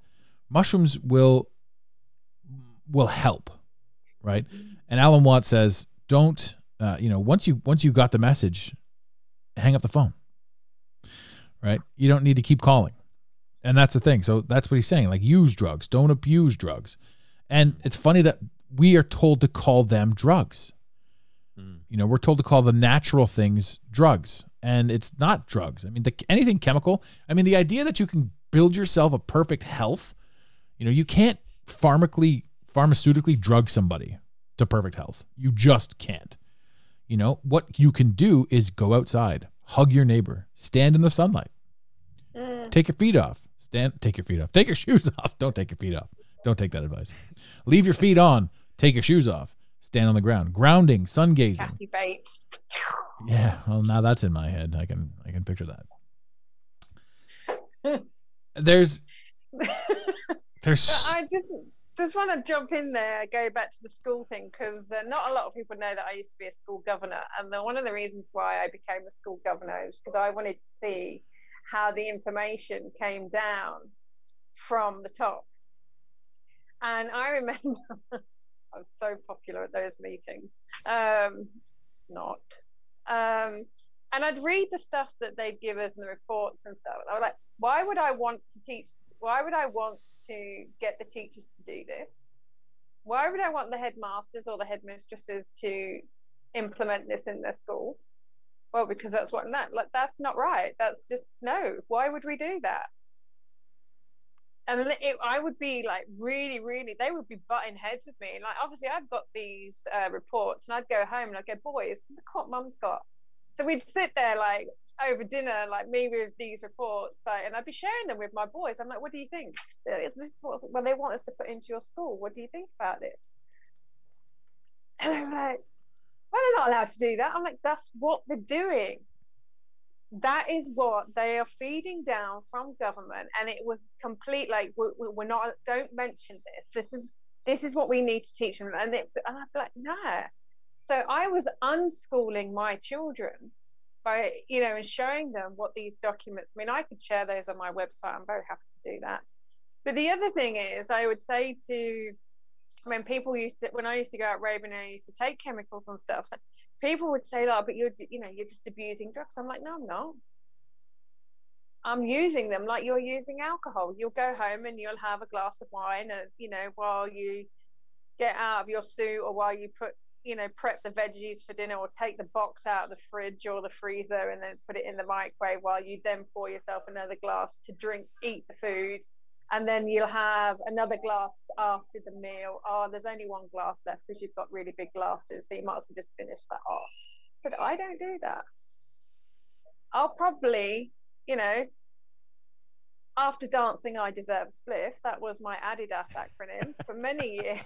Mushrooms will will help, right? And Alan Watt says, don't uh, you know, once you once you got the message, hang up the phone. Right? You don't need to keep calling. And that's the thing. So that's what he's saying. Like use drugs, don't abuse drugs. And it's funny that we are told to call them drugs. Mm. You know, we're told to call the natural things drugs, and it's not drugs. I mean, the, anything chemical. I mean, the idea that you can build yourself a perfect health. You know, you can't pharmacally pharmaceutically drug somebody to perfect health. You just can't. You know, what you can do is go outside, hug your neighbor, stand in the sunlight, Mm. take your feet off, stand, take your feet off, take your [laughs] shoes off. Don't take your feet off. Don't take that advice. Leave your feet on, take your shoes off, stand on the ground, grounding, sun gazing. Kathy Bates. Yeah, well, now that's in my head. I can I can picture that. [laughs] There's there's I just just want to jump in there, go back to the school thing, because uh, not a lot of people know that I used to be a school governor, and the, one of the reasons why I became a school governor is because I wanted to see how the information came down from the top. And I remember [laughs] I was so popular at those meetings. Um, not. Um, and I'd read the stuff that they'd give us and the reports and stuff. And I was like, why would I want to teach? Why would I want to get the teachers to do this? Why would I want the headmasters or the headmistresses to implement this in their school? Well, because that's what that like that's not right. That's just no. Why would we do that? And it, I would be like really, really. They would be butting heads with me. Like obviously, I've got these uh, reports, and I'd go home and I'd go, "Boys, what Mum's got." So we'd sit there like over dinner, like me with these reports, like, and I'd be sharing them with my boys. I'm like, "What do you think? This is what well, they want us to put into your school. What do you think about this?" And I'm like, "Well, they're not allowed to do that." I'm like, "That's what they're doing." That is what they are feeding down from government, and it was complete. Like we, we- we're not. Don't mention this. This is this is what we need to teach them, and it, and be like, "Nah." So I was unschooling my children by you know and showing them what these documents i mean i could share those on my website i'm very happy to do that but the other thing is i would say to when people used to when i used to go out raving i used to take chemicals and stuff people would say oh but you're you know you're just abusing drugs. I'm like no i'm not. I'm using them like you're using alcohol. You'll go home and you'll have a glass of wine, and you know while you get out of your suit or while you put you know prep the veggies for dinner or take the box out of the fridge or the freezer and then put it in the microwave while you then pour yourself another glass to drink eat the food and then you'll have another glass after the meal. Oh there's only one glass left because you've got really big glasses so you might as well just finish that off. So i don't do that. I'll probably you know after dancing i deserve a spliff that was my adidas acronym for many [laughs] years.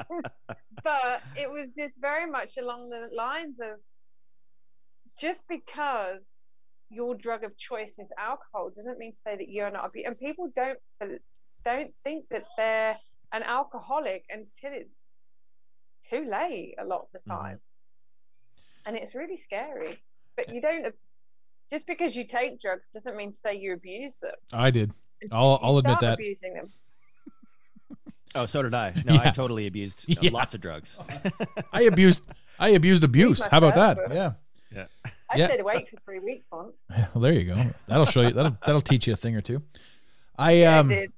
[laughs] But it was just very much along the lines of just because your drug of choice is alcohol doesn't mean to say that you're not abu- and people don't don't think that they're an alcoholic until it's too late a lot of the time and it's really scary but you don't just because you take drugs doesn't mean to say you abuse them I did. I'll- I'll admit that. abusing them Oh, so did I. No, I totally abused uh, [laughs] Yeah. lots of drugs. I abused. I abused abuse. How about that? myself. Yeah. I Yeah. stayed awake for three weeks once [laughs] Well, there you go. That'll show you. That'll that'll teach you a thing or two. I Yeah, um I did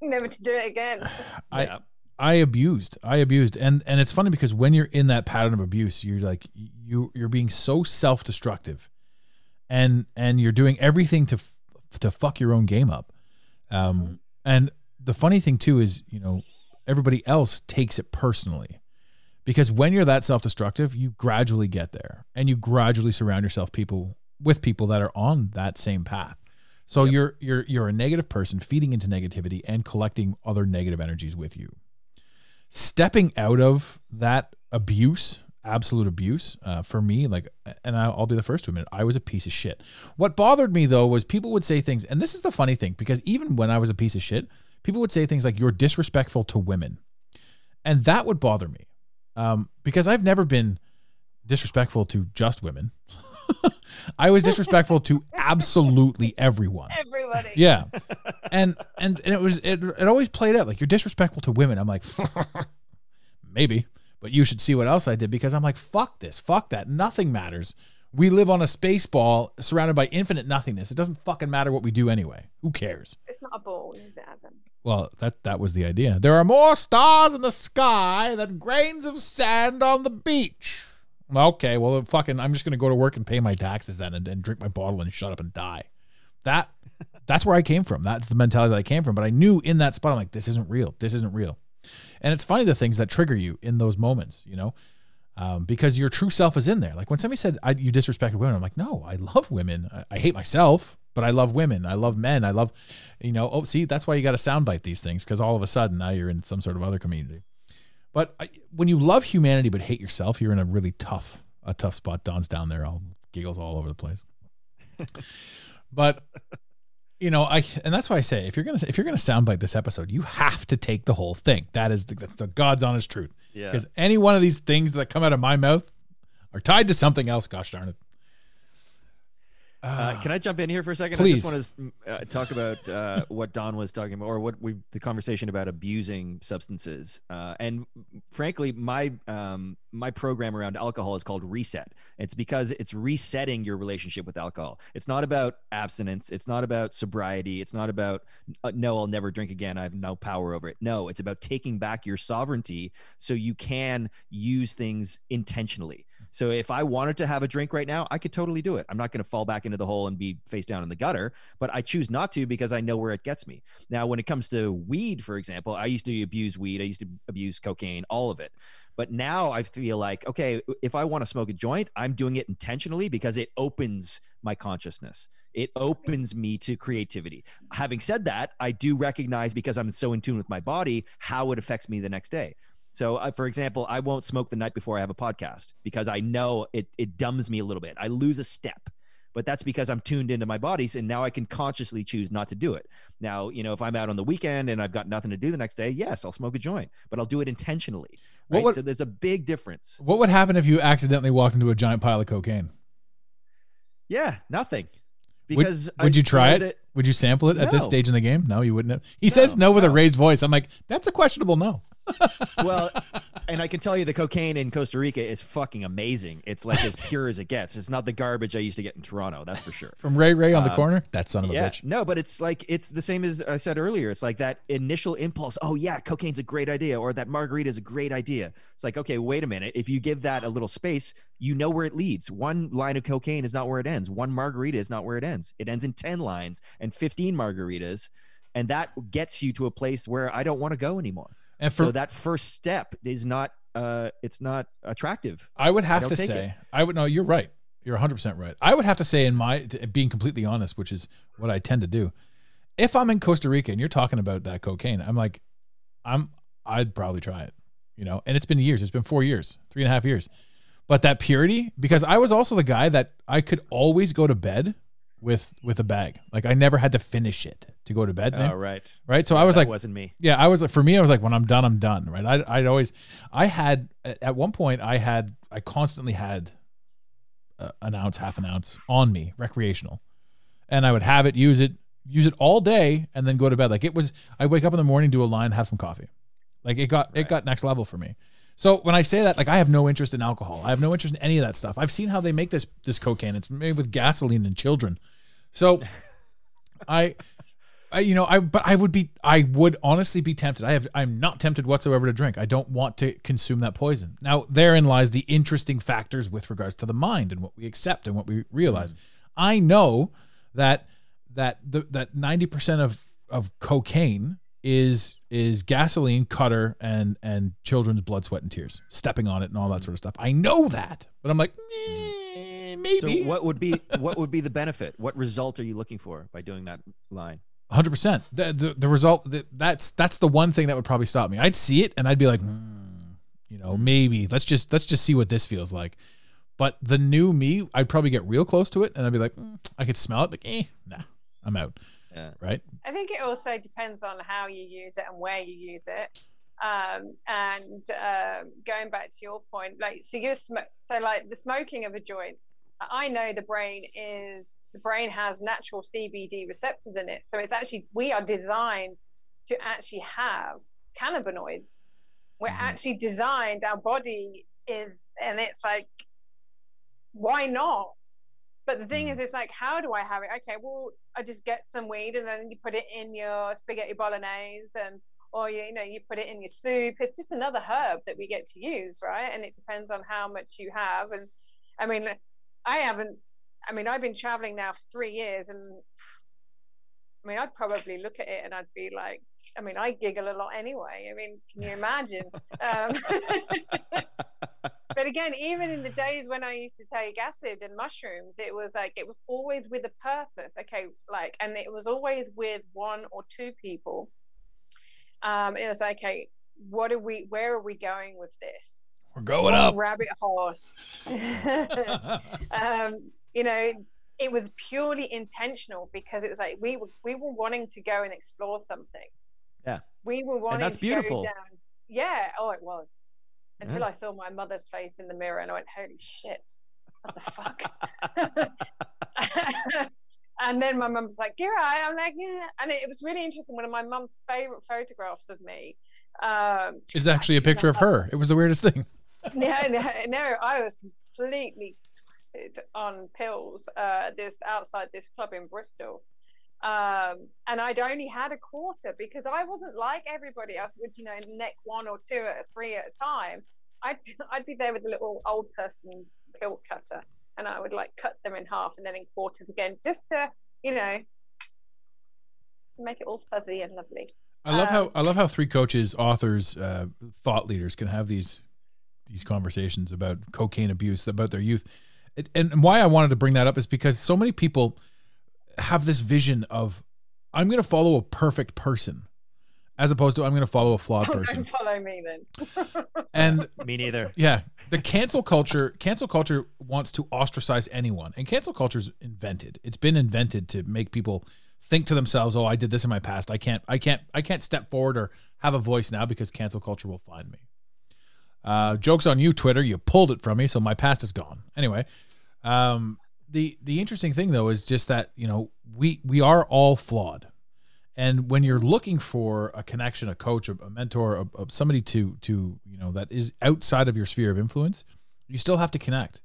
never to do it again [sighs] I Yeah. I abused. I abused. And and it's funny because when you're in that pattern of abuse, you're like you you're being so self-destructive. And and you're doing everything to to fuck your own game up. Um and the funny thing too is, you know, everybody else takes it personally. Because when you're that self-destructive, you gradually get there and you gradually surround yourself people with people that are on that same path. So you're you're you're a negative person feeding into negativity and collecting other negative energies with you. Stepping out of that abuse absolute abuse uh, for me like and I'll, I'll be the first to admit i was a piece of shit. What bothered me though was people would say things and this is the funny thing because even when i was a piece of shit people would say things like you're disrespectful to women. And that would bother me um, because i've never been disrespectful to just women [laughs] i was disrespectful to absolutely everyone everybody yeah. And and and it was it, it always played out like you're disrespectful to women. I'm like [laughs] maybe, but you should see what else I did because I'm like fuck this, fuck that. Nothing matters. We live on a space ball surrounded by infinite nothingness. It doesn't fucking matter what we do anyway. Who cares? It's not a ball, is it, Adam? Well, that that was the idea. There are more stars in the sky than grains of sand on the beach. Okay, well, fucking, I'm just gonna go to work and pay my taxes then, and, and drink my bottle and shut up and die. That that's where I came from. That's the mentality that I came from. But I knew in that spot, I'm like, this isn't real. This isn't real. And it's funny the things that trigger you in those moments, you know, um, because your true self is in there. Like when somebody said I, you disrespected women, I'm like, no, I love women. I, I hate myself, but I love women. I love men. I love, you know. Oh, see, that's why you got to soundbite these things because all of a sudden now you're in some sort of other community. But I, when you love humanity but hate yourself, you're in a really tough, a tough spot. Dawn's down there, all giggles all over the place. [laughs] but you know, I and that's why I say if you're gonna if you're gonna soundbite this episode, you have to take the whole thing. That is the, that's the God's honest truth. Yeah. Because any one of these things that come out of my mouth are tied to something else. Gosh darn it. Uh, can I jump in here for a second? Please. I just want to uh, talk about uh, [laughs] what Dawn was talking about, or what we the conversation about abusing substances. Uh, and frankly, my um, my program around alcohol is called Reset. It's because it's resetting your relationship with alcohol. It's not about abstinence. It's not about sobriety. It's not about uh, no, I'll never drink again. I have no power over it. No, it's about taking back your sovereignty so you can use things intentionally. So if I wanted to have a drink right now, I could totally do it. I'm not going to fall back into the hole and be face down in the gutter, but I choose not to because I know where it gets me. Now, when it comes to weed, for example, I used to abuse weed, I used to abuse cocaine, all of it. But now I feel like, okay, if I want to smoke a joint, I'm doing it intentionally because it opens my consciousness. It opens me to creativity. Having said that, I do recognize because I'm so in tune with my body how it affects me the next day. So, uh, for example, I won't smoke the night before I have a podcast because I know it it dumbs me a little bit. I lose a step, but that's because I'm tuned into my bodies, and now I can consciously choose not to do it. Now, you know, if I'm out on the weekend and I've got nothing to do the next day, yes, I'll smoke a joint, but I'll do it intentionally. What Right? would- so there's a big difference. What would happen if you accidentally walked into a giant pile of cocaine? Yeah, nothing. Would- Because would, I you try know it? Would you sample it at this stage in the game? No, you wouldn't. Have. He says no with a raised voice. I'm like, that's a questionable no. Well, and I can tell you the cocaine in Costa Rica is fucking amazing. It's like as pure as it gets. It's not the garbage I used to get in Toronto, that's for sure. From Ray Ray on the Um, corner. That son of a yeah, bitch. no, but it's like it's the same as I said earlier. It's like that initial impulse. Oh yeah, cocaine's a great idea, or that margarita is a great idea. It's like okay, wait a minute. If you give that a little space, you know where it leads. One line of cocaine is not where it ends. One margarita is not where it ends. It ends in ten lines and fifteen margaritas, and that gets you to a place where I don't want to go anymore. And for so that first step is not. Uh, it's not attractive. I would have don't to say, I would no, you're right. You're 100% right. I would have to say, in my being completely honest, which is what I tend to do, if I'm in Costa Rica and you're talking about that cocaine, I'm like, I'm, I'd probably try it, you know. And it's been years. It's been four years, three and a half years. But that purity, because I was also the guy that I could always go to bed with with a bag. Like I never had to finish it to go to bed. man. right. right. So I was like, wasn't me. yeah, I was like, for me, I was like, when I'm done, I'm done, right? I, I'd always, I had, at one point, I had, I constantly had uh, an ounce, half an ounce on me, recreational. And I would have it, use it, use it all day, and then go to bed. Like it was, I wake up in the morning, do a line, have some coffee. Like it got, it got next level for me. So when I say that, like I have no interest in alcohol. I have no interest in any of that stuff. I've seen how they make this this cocaine. It's made with gasoline and children. So [laughs] I I, you know, I but I would be I would honestly be tempted. I have I'm not tempted whatsoever to drink. I don't want to consume that poison. Now, therein lies the interesting factors with regards to the mind and what we accept and what we realize. Mm. I know that that the that 90% of of cocaine is is gasoline, cutter and and children's blood, sweat and tears, stepping on it and all that sort of stuff. I know that. But I'm like, eh, maybe. So what would be [laughs] what would be the benefit? What result are you looking for by doing that line? Hundred percent. The, the the result that that's that's the one thing that would probably stop me. I'd see it and I'd be like, hmm, you know, maybe let's just let's just see what this feels like. But the new me, I'd probably get real close to it and I'd be like, mm, I could smell it. Like, eh, nah, I'm out. Yeah. Right? I think it also depends on how you use it and where you use it. Um, and um, going back to your point, like so you sm- so like the smoking of a joint. I know the brain is the brain has natural CBD receptors in it, so it's actually we are designed to actually have cannabinoids. We're Mhm. actually designed. Our body is, and it's like, why not? But the thing is, it's like, how do I have it? Okay, well, I just get some weed and then you put it in your spaghetti bolognese, and or you, you know, you put it in your soup. It's just another herb that we get to use, right? And it depends on how much you have. And I mean, I haven't. I mean, I've been traveling now for three years, and I mean, I'd probably look at it and I'd be like, I mean, I giggle a lot anyway. I mean, can you imagine? [laughs] um, [laughs] but again, even in the days when I used to take acid and mushrooms, it was like it was always with a purpose. Okay, like, and it was always with one or two people. Um, it was like, okay, what are we? Where are we going with this? We're going What up. rabbit hole. [laughs] um, you know, it was purely intentional because it was like we were we were wanting to go and explore something. Yeah. We were wanting that's to beautiful. go down. Yeah. Oh, it was. Until Yeah. I saw my mother's face in the mirror and I went, "Holy shit! What the fuck?" [laughs] and then my mum was like, "You're right." I'm like, "Yeah," and it, it was really interesting. One of my mum's favorite photographs of me um, Is actually a picture of her. It was the weirdest thing. [laughs] no, no, no. I was completely on pills. Uh, this outside this club in Bristol, um, and I'd only had a quarter because I wasn't like everybody else. Would you know, neck one or two at a three at a time. I'd [laughs] I'd be there with a little old person's pill cutter, and I would like cut them in half and then in quarters again, just to you know, to make it all fuzzy and lovely. I love how Um, I love how three coaches, authors, uh, thought leaders can have these these conversations about cocaine abuse, about their youth, It- and why I wanted to bring that up is because so many people have this vision of I'm going to follow a perfect person, as opposed to I'm going to follow a flawed Oh, person. don't follow me then. [laughs] And Me neither. yeah, the cancel culture, cancel culture wants to ostracize anyone, and cancel culture's invented. It's been invented to make people think to themselves, "Oh, I did this in my past. I can't, I can't, I can't step forward or have a voice now because cancel culture will find me." Uh, jokes on you, Twitter. You pulled it from me, so my past is gone. Anyway, um, the the interesting thing though is just that you know we we are all flawed, And when you're looking for a connection, a coach, a, a mentor, a, a- somebody to to you know that is outside of your sphere of influence, you still have to connect.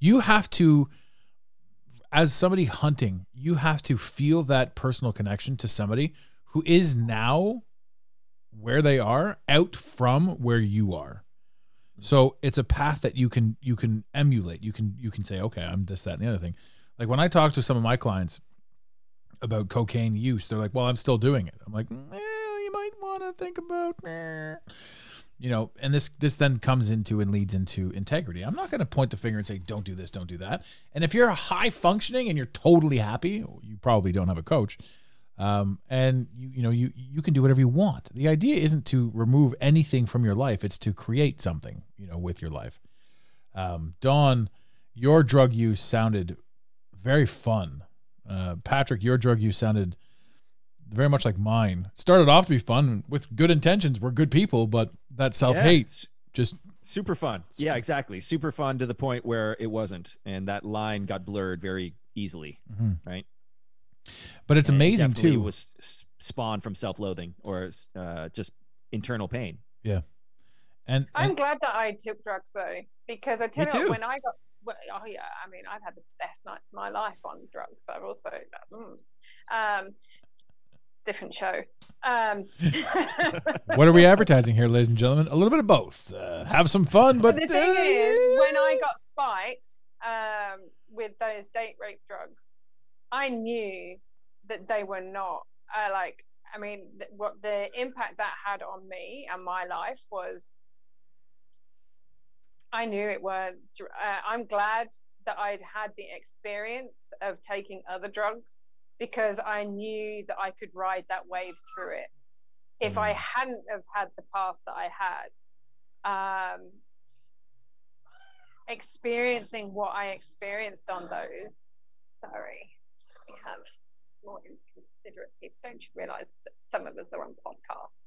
You have to, as somebody hunting, you have to feel that personal connection to somebody who is now where they are out from where you are. So it's a path that you can you can emulate. You can you can say, okay, I'm this, that, and the other thing. Like when I talk to some of my clients about cocaine use, they're like, "Well, I'm still doing it." I'm like, eh, "You might want to think about." You know, and this this then comes into and leads into integrity. I'm not going to point the finger and say, "Don't do this, don't do that." And if you're high functioning and you're totally happy, you probably don't have a coach. Um, and you you know you you can do whatever you want. The idea isn't to remove anything from your life; it's to create something, you know, with your life. Um, Dawn, your drug use sounded very fun. Uh, Patrick, your drug use sounded very much like mine. Started off to be fun with good intentions. We're good people, but that self hate s- just super fun. Yeah, exactly. Super fun to the point where it wasn't, and that line got blurred very easily. Right. But it's And it amazing definitely too. Was spawned from self-loathing or uh, just internal pain. Yeah. And, I'm glad that I took drugs though, because I tell Me you what, when I got, well, oh yeah, I mean, I've had the best nights of my life on drugs. I've also, mm, um, different show. Um, [laughs] what are we advertising here, ladies and gentlemen? A little bit of both. Uh, have some fun, but But the thing uh, is, when I got spiked um, with those date rape drugs, I knew that they were not uh, like. I mean, th- what the impact that had on me and my life was. I knew it weren't. Uh, I'm glad that I'd had the experience of taking other drugs because I knew that I could ride that wave through it. If I hadn't have had the past that I had, um, experiencing what I experienced on those. Sorry, we have more inconsiderate people. Don't you realise that some of us are on podcasts?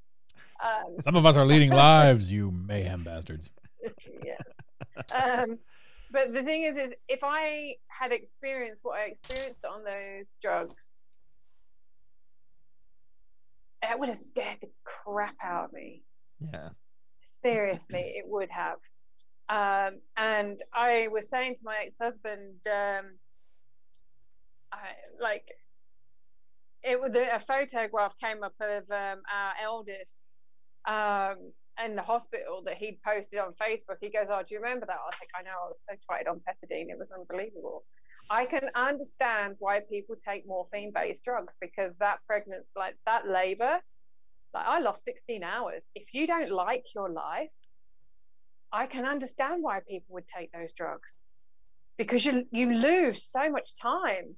Um, [laughs] some of us are leading [laughs] lives, you mayhem bastards. yeah. Um, but the thing is, is if I had experienced what I experienced on those drugs, that would have scared the crap out of me. Yeah. Seriously, it would have. Um, and I was saying to my ex-husband, um, I, like, it was a photograph came up of um, our eldest um, in the hospital that he'd posted on Facebook. He goes, "Oh, do you remember that?" I was like, "I know. I was so tried on pethidine. It was unbelievable." I can understand why people take morphine-based drugs because that pregnant, like that labor, like I lost 16 hours. If you don't like your life, I can understand why people would take those drugs because you you lose so much time.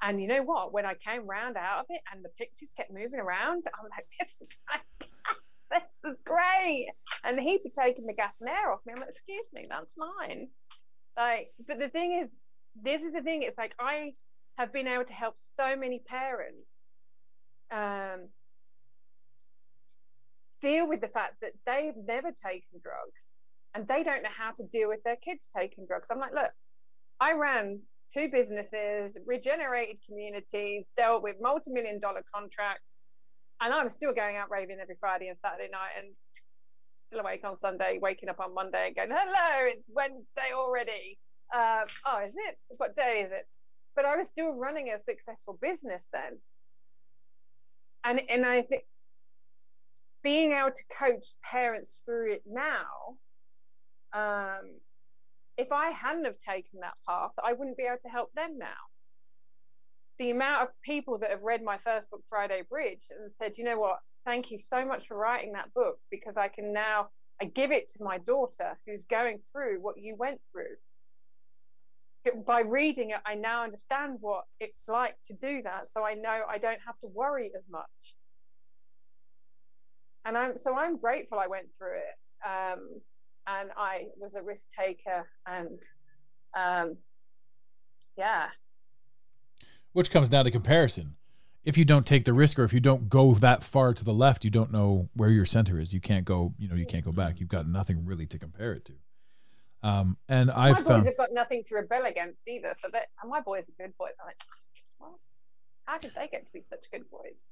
And you know what? When I came round out of it and the pictures kept moving around, I'm like, [laughs] this is [laughs] this is great. And he'd be taking the gas and air off me. I'm like, excuse me, that's mine. Like, but the thing is, this is the thing. It's like I have been able to help so many parents um, deal with the fact that they've never taken drugs and they don't know how to deal with their kids taking drugs. I'm like, look, I ran two businesses, regenerated communities, dealt with multi-million dollar contracts, and I'm still going out raving every Friday and Saturday night and still awake on Sunday, waking up on Monday and going, hello, it's Wednesday already. Um, oh, is it? What day is it? But I was still running a successful business then. And, and I think being able to coach parents through it now, um, if I hadn't have taken that path, I wouldn't be able to help them now. The amount of people that have read my first book, Friday Bridge, and said, you know what, thank you so much for writing that book because I can now I give it to my daughter who's going through what you went through. By reading it, I now understand what it's like to do that. So I know I don't have to worry as much. And I'm so I'm grateful I went through it. Um, and I was a risk taker and um, yeah. Which comes down to comparison. If you don't take the risk or if you don't go that far to the left, you don't know where your center is. You can't go, you know, you can't go back. You've got nothing really to compare it to. Um, and my I've My boys found have got nothing to rebel against either. So that my boys are good boys. I'm like, what? How did they get to be such good boys?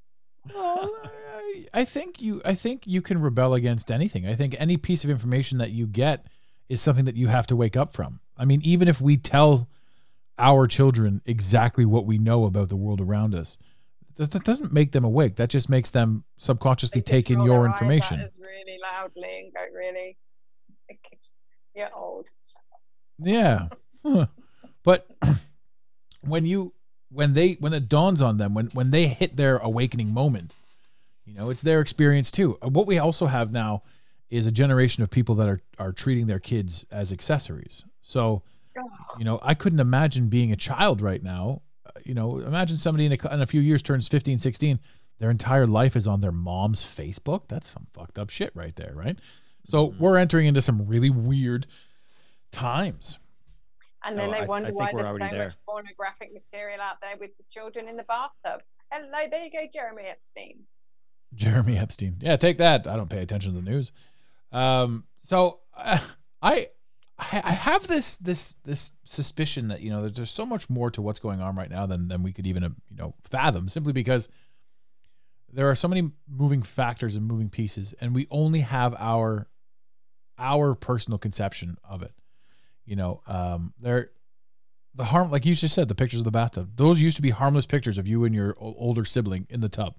Well, I, I think you I think you can rebel against anything. I think any piece of information that you get is something that you have to wake up from. I mean, even if we tell our children exactly what we know about the world around us, that, that doesn't make them awake. That just makes them subconsciously take in your their eyes at information. really loudly and go, really? You're old. Yeah. [laughs] But [clears throat] when you when they when it dawns on them when when they hit their awakening moment, you know, it's their experience too. Uh, What we also have now is a generation of people that are are treating their kids as accessories. So, you know, I couldn't imagine being a child right now. Uh, You know, imagine somebody in a, in a few years turns 15, 16, their entire life is on their mom's Facebook. That's some fucked up shit right there, right? So, we're entering into some really weird times. And then Oh, they I- I wonder why there's so there. much pornographic material out there with the children in the bathtub. Hello, there you go, Jeremy Epstein. Jeremy Epstein. Yeah, take that. I don't pay attention to the news. Um, so uh, [laughs] I, I I have this this this suspicion that you know that there's so much more to what's going on right now than than we could even uh, you know fathom. Simply because there are so many moving factors and moving pieces, and we only have our our personal conception of it. You know, um, there the harm like you just said the pictures of the bathtub. Those used to be harmless pictures of you and your older sibling in the tub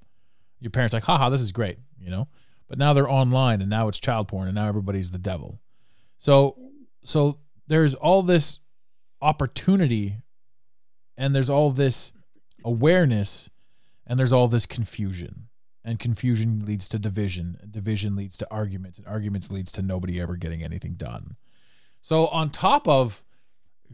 your parents like, haha, this is great, you know. But now they're online and now it's child porn and now everybody's the devil. So so there's all this opportunity and there's all this awareness and there's all this confusion. And confusion leads to division, and division leads to arguments, and arguments leads to nobody ever getting anything done. So on top of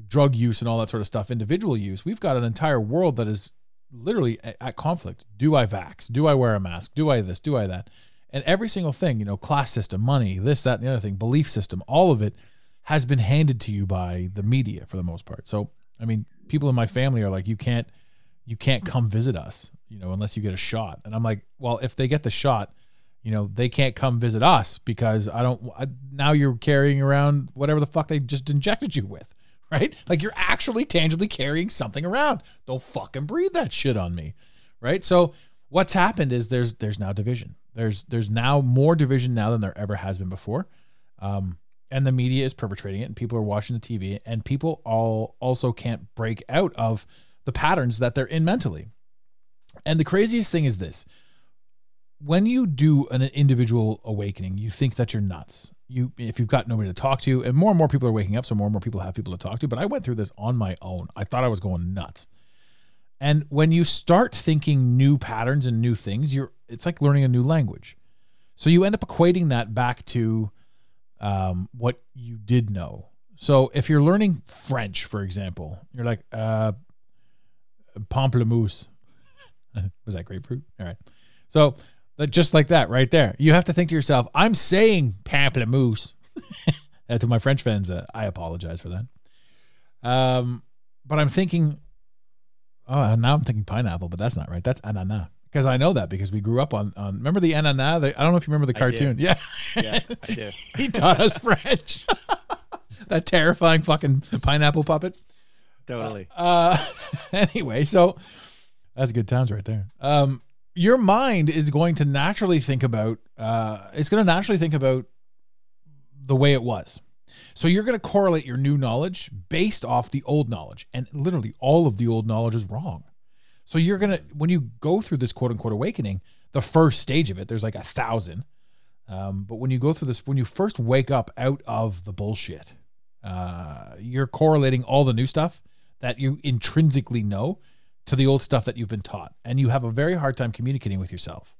drug use and all that sort of stuff, individual use, we've got an entire world that is literally at, at conflict. Do I vax? Do I wear a mask? Do I this? Do I that? And every single thing, you know, class system, money, this, that, and the other thing, belief system, all of it has been handed to you by the media for the most part. So, I mean, people in my family are like, you can't, you can't come visit us, you know, unless you get a shot. And I'm like, well, if they get the shot, you know, they can't come visit us because I don't. I, now you're carrying around whatever the fuck they just injected you with, [laughs] right? Like you're actually tangibly carrying something around. Don't fucking breathe that shit on me, right? So what's happened is there's there's now division. There's there's now more division now than there ever has been before, um, and the media is perpetrating it, and people are watching the TV, and people all also can't break out of the patterns that they're in mentally. And the craziest thing is this when you do an individual awakening, you think that you're nuts. You if you've got nobody to talk to, and more and more people are waking up, so more and more people have people to talk to. But I went through this on my own. I thought I was going nuts. And when you start thinking new patterns and new things, you're it's like learning a new language. So you end up equating that back to um, what you did know. So if you're learning French, for example, you're like uh, pamplemousse. [laughs] Was that grapefruit? All right. So that just like that, right there, you have to think to yourself, "I'm saying pamplemousse." [laughs] Uh, to my French fans, uh, I apologize for that. Um, but I'm thinking, oh, now I'm thinking pineapple, but that's not right. That's ananas because I know that because we grew up on on. Remember the ananas? The, I don't know if you remember the cartoon. Yeah, Yeah, I [laughs] do. he taught us French. [laughs] that terrifying fucking pineapple puppet. Totally. Uh, anyway, so that's good times right there. Um, your mind is going to naturally think about. Uh, it's going to naturally think about the way it was. So you're going to correlate your new knowledge based off the old knowledge, and literally all of the old knowledge is wrong. So you're gonna when you go through this quote unquote awakening, the first stage of it, there's like a thousand. Um, but when you go through this, when you first wake up out of the bullshit, uh, you're correlating all the new stuff that you intrinsically know to the old stuff that you've been taught, and you have a very hard time communicating with yourself,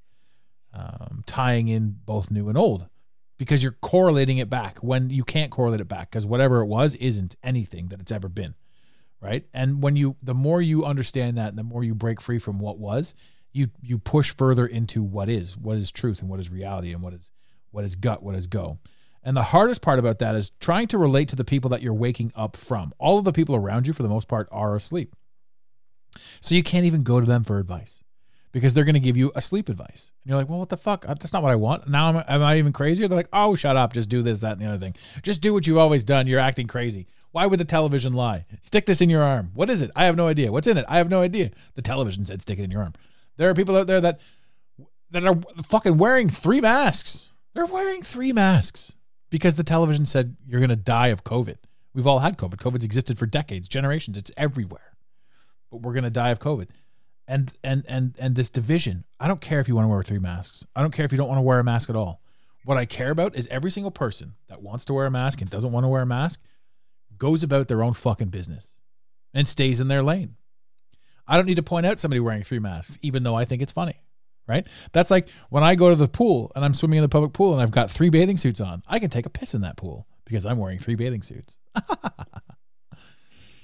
um, tying in both new and old, because you're correlating it back when you can't correlate it back because whatever it was isn't anything that it's ever been, right? And when you, the more you understand that, the more you break free from what was, you you push further into what is, what is truth, and what is reality, and what is what is gut, what is go. And the hardest part about that is trying to relate to the people that you're waking up from. All of the people around you, for the most part, are asleep. So you can't even go to them for advice because they're going to give you a sleep advice. And you're like, well, what the fuck? Uh, That's not what I want. Now I'm, am I even crazier? They're like, oh, shut up. Just do this, that, and the other thing. Just do what you've always done. You're acting crazy. Why would the television lie? Stick this in your arm. What is it? I have no idea. What's in it? I have no idea. The television said stick it in your arm. There are people out there that that are fucking wearing three masks. They're wearing three masks because the television said you're going to die of COVID. We've all had COVID. COVID's existed for decades, generations. It's everywhere. We're going to die of COVID. And and and and this division, I don't care if you want to wear three masks. I don't care if you don't want to wear a mask at all. What I care about is every single person that wants to wear a mask and doesn't want to wear a mask goes about their own fucking business and stays in their lane. I don't need to point out somebody wearing three masks, even though I think it's funny. Right? That's like when I go to the pool and I'm swimming in the public pool and I've got three bathing suits on. I can take a piss in that pool because I'm wearing three bathing suits. [laughs]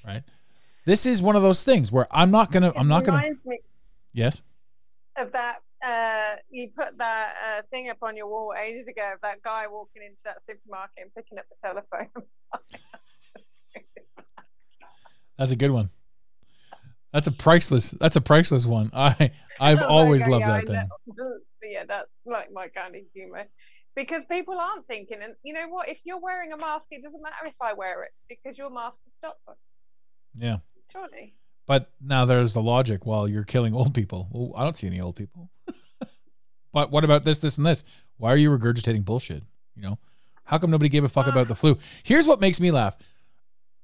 right? This is one of those things where I'm not gonna. I'm It not gonna. reminds me Yes. of that. Uh, you put that uh, thing up on your wall ages ago of that guy walking into that supermarket and picking up the telephone. [laughs] That's a good one. That's a priceless. That's a priceless one. I I've Oh always loved yeah, that I thing. know. [laughs] Yeah, that's like my kind of humor. Because people aren't thinking, and you know what? If you're wearing a mask, it doesn't matter if I wear it because your mask would stop us. Yeah. Surely. But now there's the logic. Well, you're killing old people. Well, I don't see any old people. [laughs] but what about this, this, and this? Why are you regurgitating bullshit? You know, how come nobody gave a fuck about the flu? Here's what makes me laugh: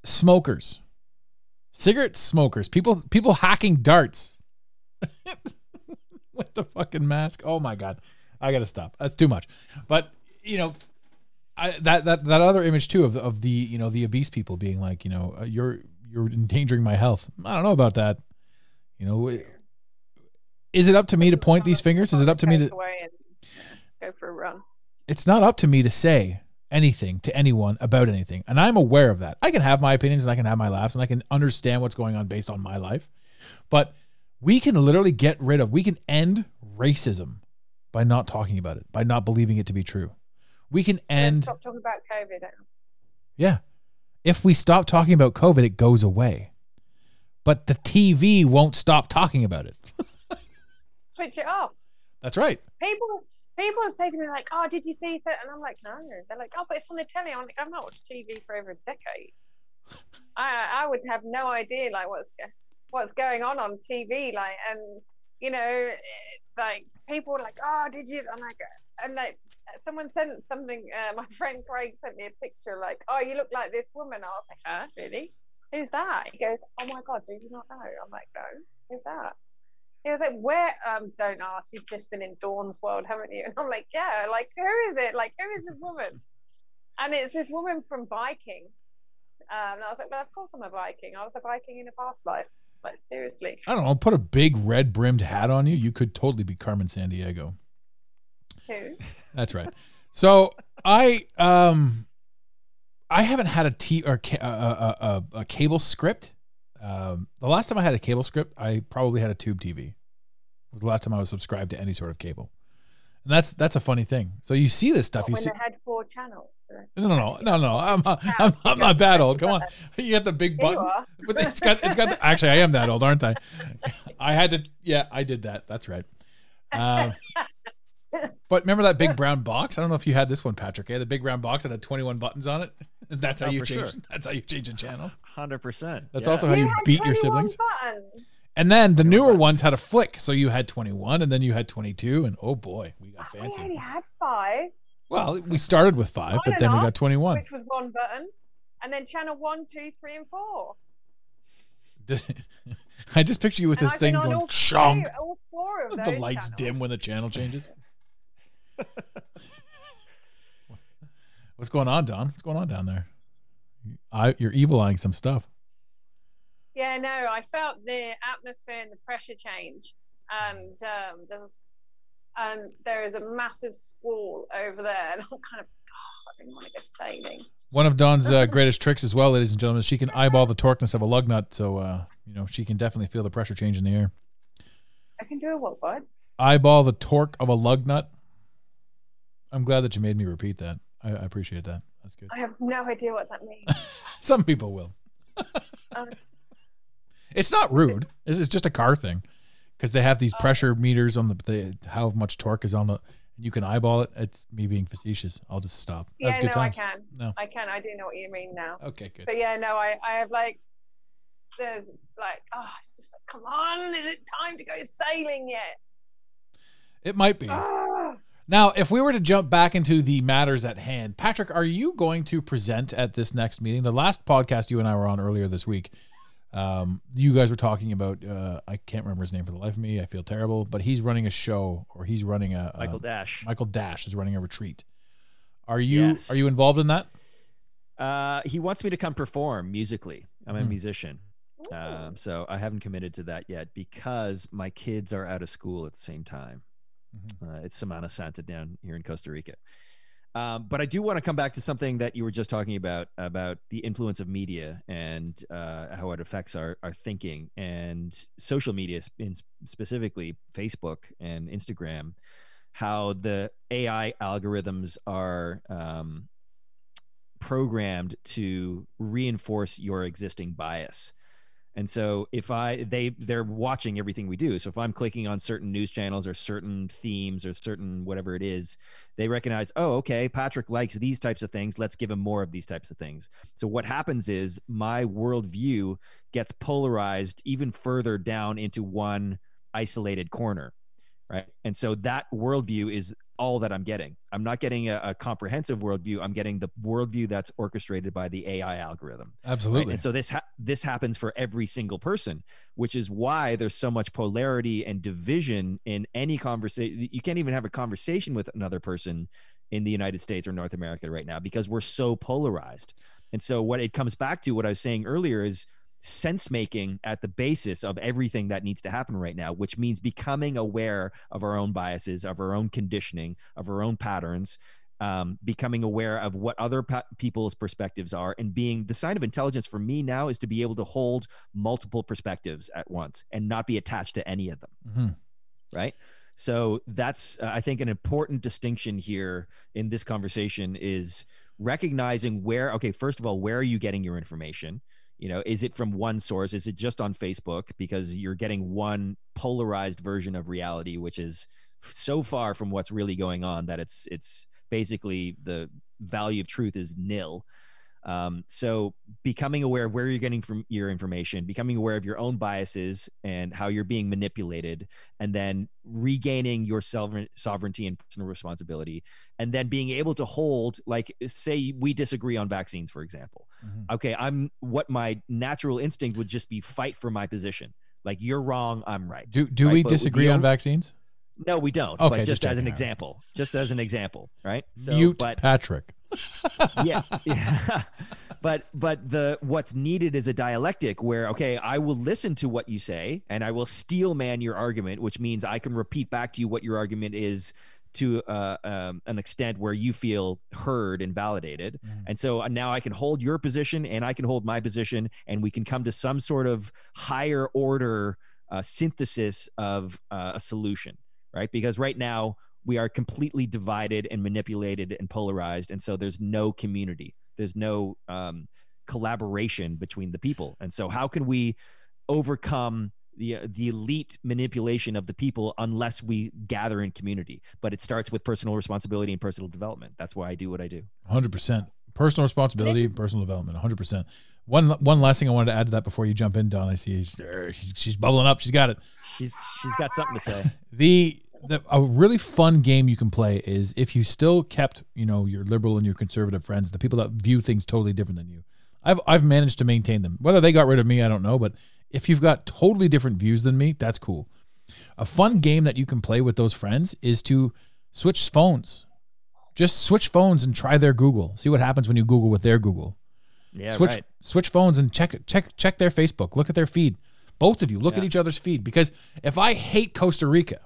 smokers, cigarette smokers, people, people hacking darts [laughs] with the fucking mask. Oh my god, I gotta stop. That's too much. But you know, I, that that that other image too of of the you know the obese people being like you know uh, you're you're endangering my health. I don't know about that. You know, is it up to me to point these fingers? Is it up to me to? go for a run? It's not up to me to say anything to anyone about anything, and I'm aware of that. I can have my opinions and I can have my laughs and I can understand what's going on based on my life, but we can literally get rid of. We can end racism by not talking about it, by not believing it to be true. We can end. Stop talking about COVID. Yeah. If we stop talking about COVID, it goes away. But the TV won't stop talking about it. [laughs] Switch it off. That's right. People people say to me like, "Oh, did you see that?" And I'm like, "No." They're like, "Oh, but it's on the telly." I'm like, "I've not watched TV for over a decade. [laughs] I I would have no idea like what's what's going on on TV. Like, and you know, it's like people are like, "Oh, did you?" I'm like, and like someone sent something. Uh, my [laughs] friend Craig sent me a picture like, "Oh, you look like this woman." I was like, "Huh, really? Who's that?" He goes, "Oh my god, do you not know?" I'm like, "No, who's that?" He was like, "Where?" Um, don't ask. You've just been in Dawn's world, haven't you? [laughs] And I'm like, "Yeah." Like, who is it? Like, who is this woman? [laughs] And it's this woman from Vikings. Um, and I was like, "Well, of course I'm a Viking. I was a Viking in a past life." Like, seriously. I don't know. Put a big red brimmed hat on you. You could totally be Carmen Sandiego. Who? That's right. So I um I haven't had a t or ca- a, a, a, a cable script. Um, the last time I had a cable script, I probably had a tube TV. Was the last time I was subscribed to any sort of cable, and that's that's a funny thing. So you see this stuff. You when see, had four channels. uh, no, no, no, no, no. I'm [laughs] I'm, I'm not that old. Come on, [laughs] you got the big buttons. [laughs] But it's got it's got. The, actually, I am that old, aren't I? I had to. Yeah, I did that. That's right. Um, [laughs] but remember that big brown box? I don't know if you had this one, Patrick. Yeah, the big brown box that had 21 buttons on it. [laughs] That's how Oh, you change. sure. That's how you change a channel. Hundred percent. That's also how you beat your siblings. Buttons. And then the newer ones had a flick, so you had 21, and then you had 22, and oh boy, we got fancy. We only had five, Well, we started with five, On but and then we got 21. which was one button, and then channel one, two, three, and four. [laughs] I just picture you with And this I've thing going all all The lights channels. dim when the channel changes. [laughs] What's going on, Dawn? What's going on down there? I, you're evil eyeing some stuff. Yeah, no, I felt the atmosphere and the pressure change, and um, there's and there is a massive squall over there, and I'm kind of, oh, I didn't want to go sailing. One of Dawn's uh, greatest tricks as well, ladies and gentlemen, is she can eyeball the torqueness of a lug nut, so uh, you know she can definitely feel the pressure change in the air. I can do a what, bud? Eyeball the torque of a lug nut. I'm glad that you made me repeat that. I, I appreciate that. That's good. I have no idea what that means. [laughs] Some people will. [laughs] Um, It's not rude. It's, it's just a car thing because they have these pressure meters on the, the how much torque is on the. You can eyeball it. It's me being facetious. I'll just stop. yeah, That's no, good I times. can. No. I can. I do know what you mean now. Okay, good. But yeah, no, I, I have like, there's like, oh, it's just like, come on, is it time to go sailing yet? It might be. Ah, Now, if we were to jump back into the matters at hand, Patrick, are you going to present at this next meeting? The last podcast you and I were on earlier this week, um, you guys were talking about. Uh, I can't remember his name for the life of me. I feel terrible, but he's running a show, or he's running a a- Michael Dash. Michael Dash is running a retreat. Are you Yes. are you involved in that? Uh, he wants me to come perform musically. I'm a Hmm. musician. Um, so I haven't committed to that yet because my kids are out of school at the same time. Mhm. Uh, it's Semana Santa down here in Costa Rica. Um, but I do want to come back to something that you were just talking about about the influence of media and uh, how it affects our, our thinking and social media, in specifically Facebook and Instagram. How the AI algorithms are um, programmed to reinforce your existing bias. And so if I they they're watching everything we do. So if I'm clicking on certain news channels or certain themes or certain whatever it is, they recognize, oh, okay, Patrick likes these types of things. Let's give him more of these types of things. So what happens is my worldview gets polarized even further down into one isolated corner. Right. And so that worldview is all that I'm getting. I'm not getting a, a comprehensive worldview. I'm getting the worldview that's orchestrated by the AI algorithm. Right? Absolutely. And so this ha- this happens for every single person, which is why there's so much polarity and division in any conversation. You can't even have a conversation with another person in the United States or North America right now because we're so polarized. And so what it comes back to, what I was saying earlier, is sense making at the basis of everything that needs to happen right now, which means becoming aware of our own biases, of our own conditioning, of our own patterns, um, becoming aware of what other pa- people's perspectives are, and being the sign of intelligence for me now is to be able to hold multiple perspectives at once and not be attached to any of them. Mhm. right? So that's uh, i think an important distinction here in this conversation is recognizing where okay first of all where are you getting your information you know is it from one source? Is it just on facebook? Because you're getting one polarized version of reality which is so far from what's really going on that it's it's basically the value of truth is nil um, so becoming aware of where you're getting from your information becoming aware of your own biases and how you're being manipulated and then regaining your sovereign, sovereignty and personal responsibility and then being able to hold like say we disagree on vaccines for example Mhm. okay i'm what my natural instinct would just be fight for my position like you're wrong i'm right Do do Right, we but disagree on vaccines? no we don't Okay, but just just, as an example just as an example right so Mute but Patrick. [laughs] yeah, yeah. [laughs] but but the what's needed is a dialectic where okay i will listen to what you say and i will steel man your argument which means i can repeat back to you what your argument is to uh, um, an extent where you feel heard and validated Mhm. and so uh, now i can hold your position and i can hold my position and we can come to some sort of higher order uh, synthesis of uh, a solution right because right now we are completely divided and manipulated and polarized and so there's no community there's no um, collaboration between the people and so how can we overcome the the elite manipulation of the people unless we gather in community but it starts with personal responsibility and personal development that's why i do what i do Hundred percent. Personal responsibility, personal development. Hundred percent. One one last thing I wanted to add to that before you jump in, Dawn. I see she's, she's, she's bubbling up. She's got it. she's she's got something to say [laughs] The, the a really fun game you can play is if you still kept you know your liberal and your conservative friends, the people that view things totally different than you. I've I've managed to maintain them. Whether they got rid of me, I don't know. But if you've got totally different views than me, that's cool. A fun game that you can play with those friends is to switch phones. Just switch phones and try their Google. See what happens when you Google with their Google. yeah switch right switch phones and check check check their Facebook. Look at their feed. Both of you look at each other's feed because if I hate Costa Rica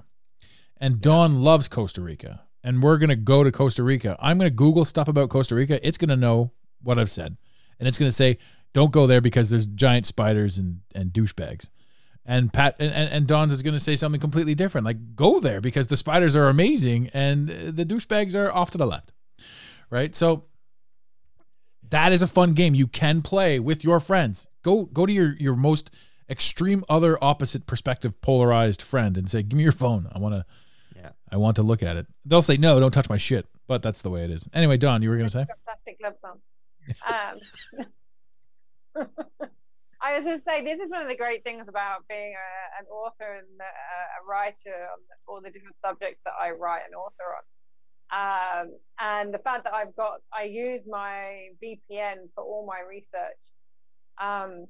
and Dawn loves Costa Rica and we're gonna go to Costa Rica, I'm gonna Google stuff about Costa Rica. It's gonna know what I've said, and it's gonna say don't go there because there's giant spiders and and douchebags. And Pat and, and, Dawn's is gonna say something completely different, like go there because the spiders are amazing and the douchebags are off to the left, right? So that is a fun game you can play with your friends. Go go to your your most extreme other opposite perspective polarized friend and say, "Give me your phone. I want to Yeah. I want to look at it." They'll say, "No, don't touch my shit." But that's the way it is. Anyway, Dawn, you were going to say? plastic gloves on. Um, [laughs] I was just say this is one of the great things about being a, an author and a, a writer on all the different subjects that I write and author on. Um, and the fact that I've got, I use my VPN for all my research. Um,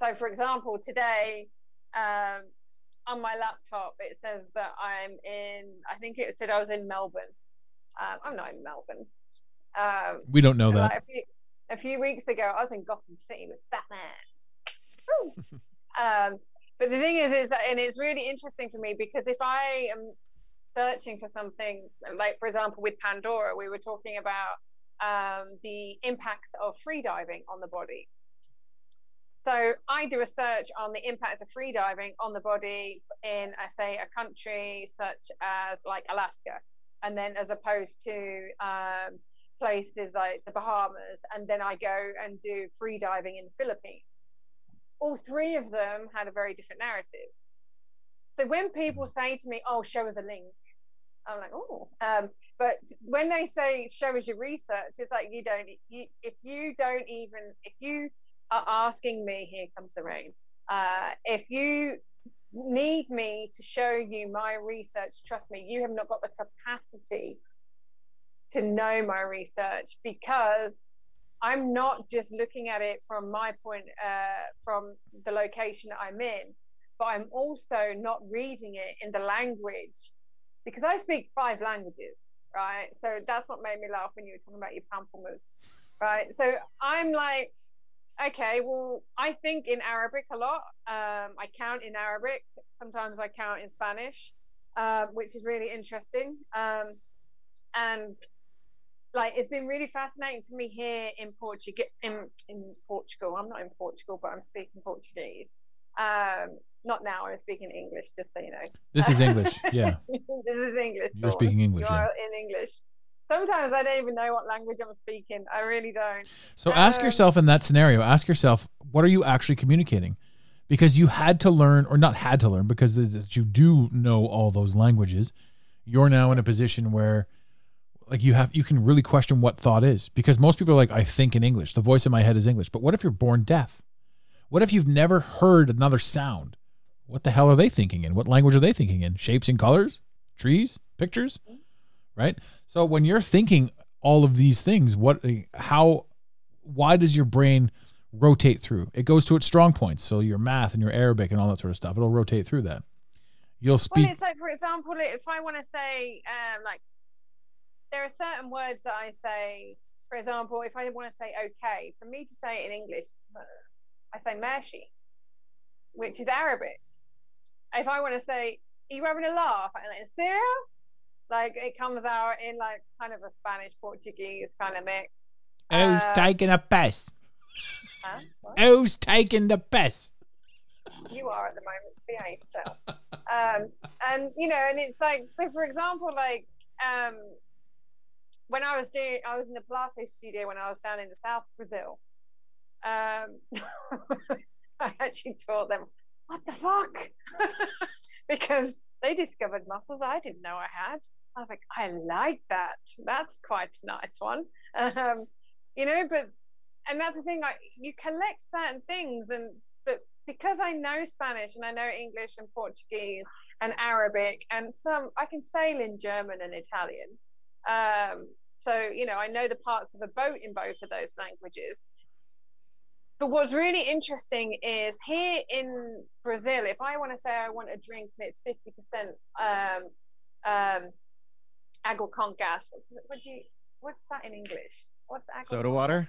so, for example, today um, on my laptop, it says that I'm in, I think it said I was in Melbourne. Um, I'm not in Melbourne. Um, We don't know like that. a, few, a few weeks ago, I was in Gotham City with Batman. [laughs] Um, but the thing is, is that, and it's really interesting for me because if I am searching for something, like for example with Pandora, we were talking about um, the impacts of freediving on the body. So I do a search on the impacts of freediving on the body in, I say, a country such as like Alaska, and then as opposed to um, places like the Bahamas, and then I go and do freediving in the Philippines. All three of them had a very different narrative. So when people say to me, "Oh, show us a link," I'm like, "Oh," um, but when they say, "Show us your research," it's like you don't. You, if you don't even, if you are asking me, here comes the rain. Uh, if you need me to show you my research, trust me, you have not got the capacity to know my research because I'm not just looking at it from my point, uh, from the location I'm in, but I'm also not reading it in the language because I speak five languages, right? So that's what made me laugh when you were talking about your pamplemousse, right? So I'm like, okay, well, I think in Arabic a lot. Um, I count in Arabic. Sometimes I count in Spanish, um, which is really interesting. Um, and like, it's been really fascinating for me here in Portugal. In, in Portugal, I'm not in Portugal, but I'm speaking Portuguese. Um, not now. I'm speaking English, just so you know. This is English. Yeah. [laughs] this is English. You're speaking English, You yeah. in English. Sometimes I don't even know what language I'm speaking. I really don't. So ask Um, yourself in that scenario, ask yourself, what are you actually communicating? Because you had to learn, or not had to learn, because you do know all those languages. You're now in a position where, like, you have you can really question what thought is. Because most people are like, I think in English. The voice in my head is English. But what if you're born deaf? What if you've never heard another sound? What the hell are they thinking in? What language are they thinking in? Shapes and colors, trees, pictures, right? So when you're thinking all of these things, what, how, why does your brain rotate through? It goes to its strong points. So your math and your Arabic and all that sort of stuff, it'll rotate through that. You'll speak. Well, it's like, for example, if I want to say, um, like, there are certain words that I say. For example, if I want to say okay, for me to say it in English, I say mershi, which is Arabic. If I want to say, are you having a laugh? I'm like, serious? Like, it comes out in like kind of a Spanish Portuguese kind of mix. Who's uh, taking a piss? Huh? Who's taking the piss? you are at the moment. Behave yourself. um, and you know, and it's like so. For example, like um, when I was doing, I was in the Pilates studio when I was down in the South Brazil. Um, [laughs] I actually taught them what the fuck [laughs] because they discovered muscles I didn't know I had. I was like, I like that. That's quite a nice one. Um, you know, but and that's the thing. Like you collect certain things, and but because I know Spanish and I know English and Portuguese and Arabic and some, I can sail in German and Italian. Um, so you know, I know the parts of a boat in both of those languages. But what's really interesting is here in Brazil, if I want to say I want a drink and it's fifty percent um, um, agua con gas, what, is it, what do you? What's that in English? What's agua Soda water?